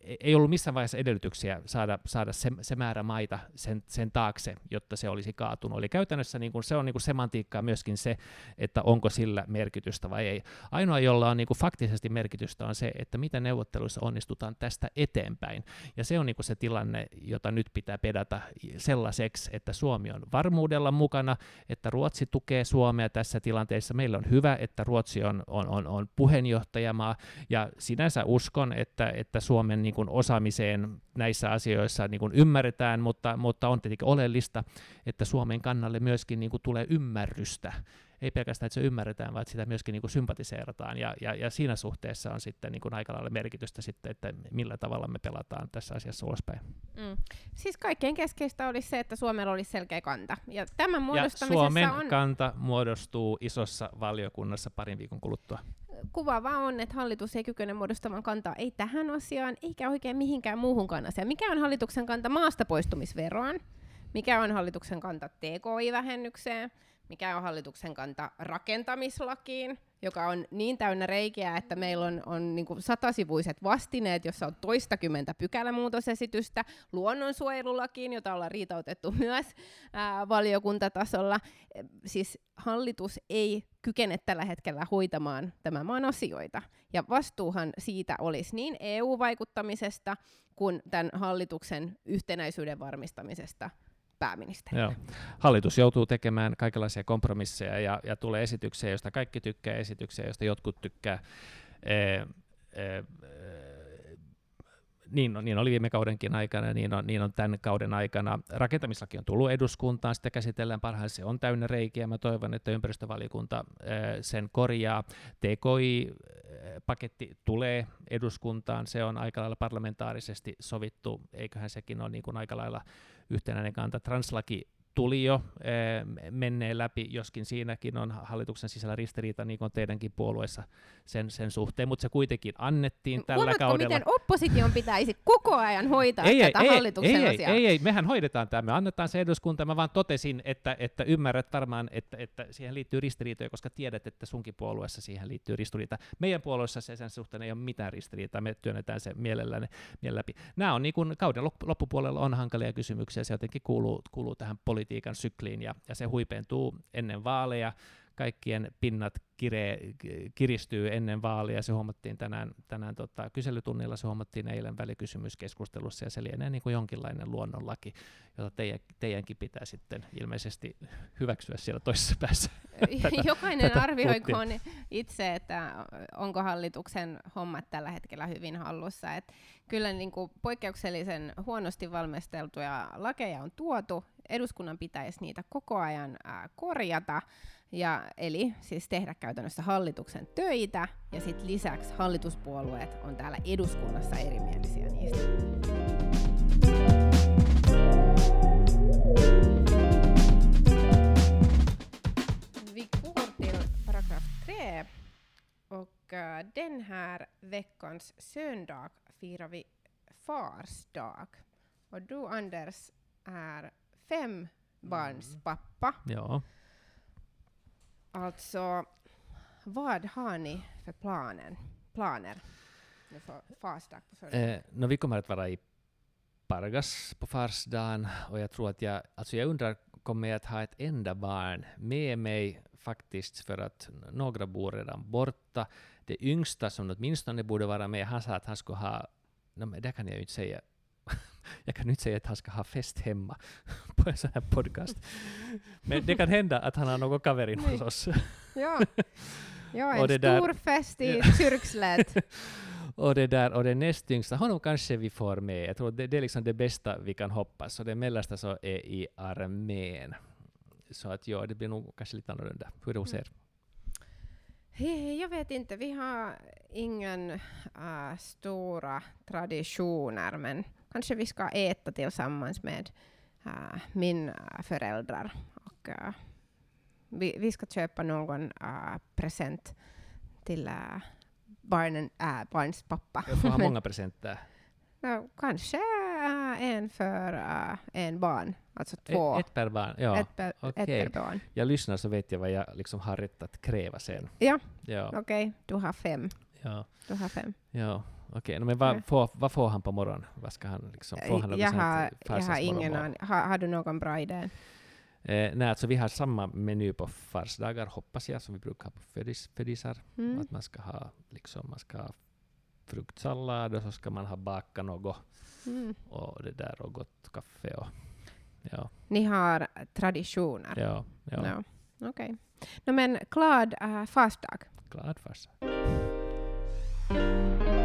ei ollut missään vaiheessa edellytyksiä saada, saada se, se määrä maita sen, sen taakse, jotta se olisi kaatunut. Eli käytännössä niin kuin, se on niin kuin semantiikkaa myöskin se, että onko sillä merkitystä vai ei. Ainoa, jolla on niin kuin faktisesti merkitystä, on se, että miten neuvotteluissa onnistutaan tästä eteenpäin. Ja se on niin kuin se tilanne, jota nyt pitää pedata sellaiseksi, että Suomi on varmuudella mukana, että Ruotsi tukee Suomea tässä tilanteessa. Meillä on hyvä, että Ruotsi on, on, on, on puheenjohtajamaa, ja sinänsä uskon, että, että Suomen niin kuin osaamiseen näissä asioissa niin kuin ymmärretään, mutta, mutta on tietenkin oleellista, että Suomen kannalle myöskin niin kuin tulee ymmärrystä. Ei pelkästään, että se ymmärretään, vaan että sitä myöskin niin kuin sympatiseerataan, ja, ja, ja siinä suhteessa on sitten niin kuin aika lailla merkitystä sitten, että millä tavalla me pelataan tässä asiassa ulospäin. Mm. Siis kaikkein keskeistä olisi se, että Suomella olisi selkeä kanta, ja tämän muodostamisessa ja Suomen on... kanta muodostuu isossa valiokunnassa parin viikon kuluttua kuvaavaa on, että hallitus ei kykene muodostamaan kantaa ei tähän asiaan, eikä oikein mihinkään muuhunkaan asiaan. Mikä on hallituksen kanta maasta poistumisveroon? Mikä on hallituksen kanta TKI-vähennykseen? Mikä on hallituksen kanta rakentamislakiin? joka on niin täynnä reikiä, että meillä on, on niin satasivuiset vastineet, jossa on toistakymmentä pykälämuutosesitystä luonnonsuojelulakiin, jota ollaan riitautettu myös ää, valiokuntatasolla. Siis hallitus ei kykene tällä hetkellä hoitamaan tämän maan asioita. Ja vastuuhan siitä olisi niin EU-vaikuttamisesta kuin tämän hallituksen yhtenäisyyden varmistamisesta pääministeri. Joo. Hallitus joutuu tekemään kaikenlaisia kompromisseja ja, ja tulee esityksiä, joista kaikki tykkää, esityksiä, joista jotkut tykkää. E, e, niin, niin oli viime kaudenkin aikana niin on, niin on tämän kauden aikana. Rakentamislaki on tullut eduskuntaan, sitä käsitellään parhaillaan, se on täynnä reikiä. Mä toivon, että ympäristövaliokunta sen korjaa. TKI-paketti tulee eduskuntaan, se on aika lailla parlamentaarisesti sovittu, eiköhän sekin ole niin kuin aika lailla yhtenäinen kanta. Translaki tuli jo eh, menneen läpi, joskin siinäkin on hallituksen sisällä ristiriita, niin kuin teidänkin puolueessa sen, sen suhteen, mutta se kuitenkin annettiin tällä Huomatko, kaudella. miten opposition pitäisi koko ajan hoitaa ei, tätä ei, hallituksen ei, asiaa? Ei, ei, ei, mehän hoidetaan tämä, me annetaan se eduskunta, mä vaan totesin, että, että ymmärrät varmaan, että, että siihen liittyy ristiriitoja, koska tiedät, että sunkin puolueessa siihen liittyy ristiriita. Meidän puolueessa se sen suhteen ei ole mitään ristiriitaa, me työnnetään se mielelläni läpi. Nämä on niin kuin kauden loppupuolella on hankalia kysymyksiä, se jotenkin kuuluu, kuuluu tähän politiikan sykliin ja, ja se huipentuu ennen vaaleja, kaikkien pinnat kire, kiristyy ennen vaalia. Se huomattiin tänään, tänään tota, kyselytunnilla, se huomattiin eilen välikysymyskeskustelussa, ja se lienee niin kuin jonkinlainen luonnonlaki, jota teidän, teidänkin pitää sitten ilmeisesti hyväksyä siellä toisessa päässä. tätä, Jokainen tätä arvioikoon itse, että onko hallituksen hommat tällä hetkellä hyvin hallussa. Et kyllä niin kuin poikkeuksellisen huonosti valmisteltuja lakeja on tuotu, eduskunnan pitäisi niitä koko ajan ää, korjata, ja, eli siis tehdä käytännössä hallituksen töitä, ja sitten lisäksi hallituspuolueet on täällä eduskunnassa erimielisiä niistä. Vi går till paragraf 3 och den här veckans söndag firar vi Fars dag. Och du Anders är fem barns mm. pappa. Ja. Alltså, vad har ni för planen, planer för farsdag på Eh, no, vi kommer att vara i Pargas på farsdagen och jag tror att jag, alltså jag undrar, kommer jag att ha ett enda barn med mig faktiskt för att några bor redan borta. Det yngsta som åtminstone borde vara med, han sa att han skulle ha, no, det kan jag ju inte säga, jag kan inte säga att han ska ha fest hemma på en sån här podcast. Men det kan hända att han har någon kaveri hos oss. ja. ja, en stor fest i kyrkslätt. och det där, och det näst yngsta, honom kanske vi får med. Jag tror det, det är liksom det bästa vi kan hoppas. Och det mellersta så är i armén. Så att ja, det blir nog kanske lite annorlunda. Hur är det hos er? Jag vet inte, vi har ingen uh, stora traditioner, men kanske vi ska äta tillsammans med uh, min uh, föräldrar. Och, uh, vi, vi ska köpa någon uh, present till barnen, barns pappa. Jag får ha många presenter. No, kanske äh, en för äh, en barn, alltså två. Ett, ett per barn, ja. ett, per, okej. ett per barn. Jag lyssnar så vet jag vad jag liksom har rätt att kräva sen. Ja. Ja, Okej, du har fem. ja, Du har fem. ja. Okej, no, men vad Ja. får, vad får han på morgonen? Vad ska han liksom, får han jag har, jag har ingen aning. Har, har du någon bra idé? Eh, nej, alltså vi har samma meny på farsdagar, hoppas jag, som vi brukar ha på födis, födisar. Mm. Att man ska ha, liksom, man ska ha fruktsallad och så ska man ha baka något Mm. och det där och gott kaffe och ja, Ni har traditioner? ja, ja. Ja. Okej. No, men glad uh, fastdag. glad farsa. Mm.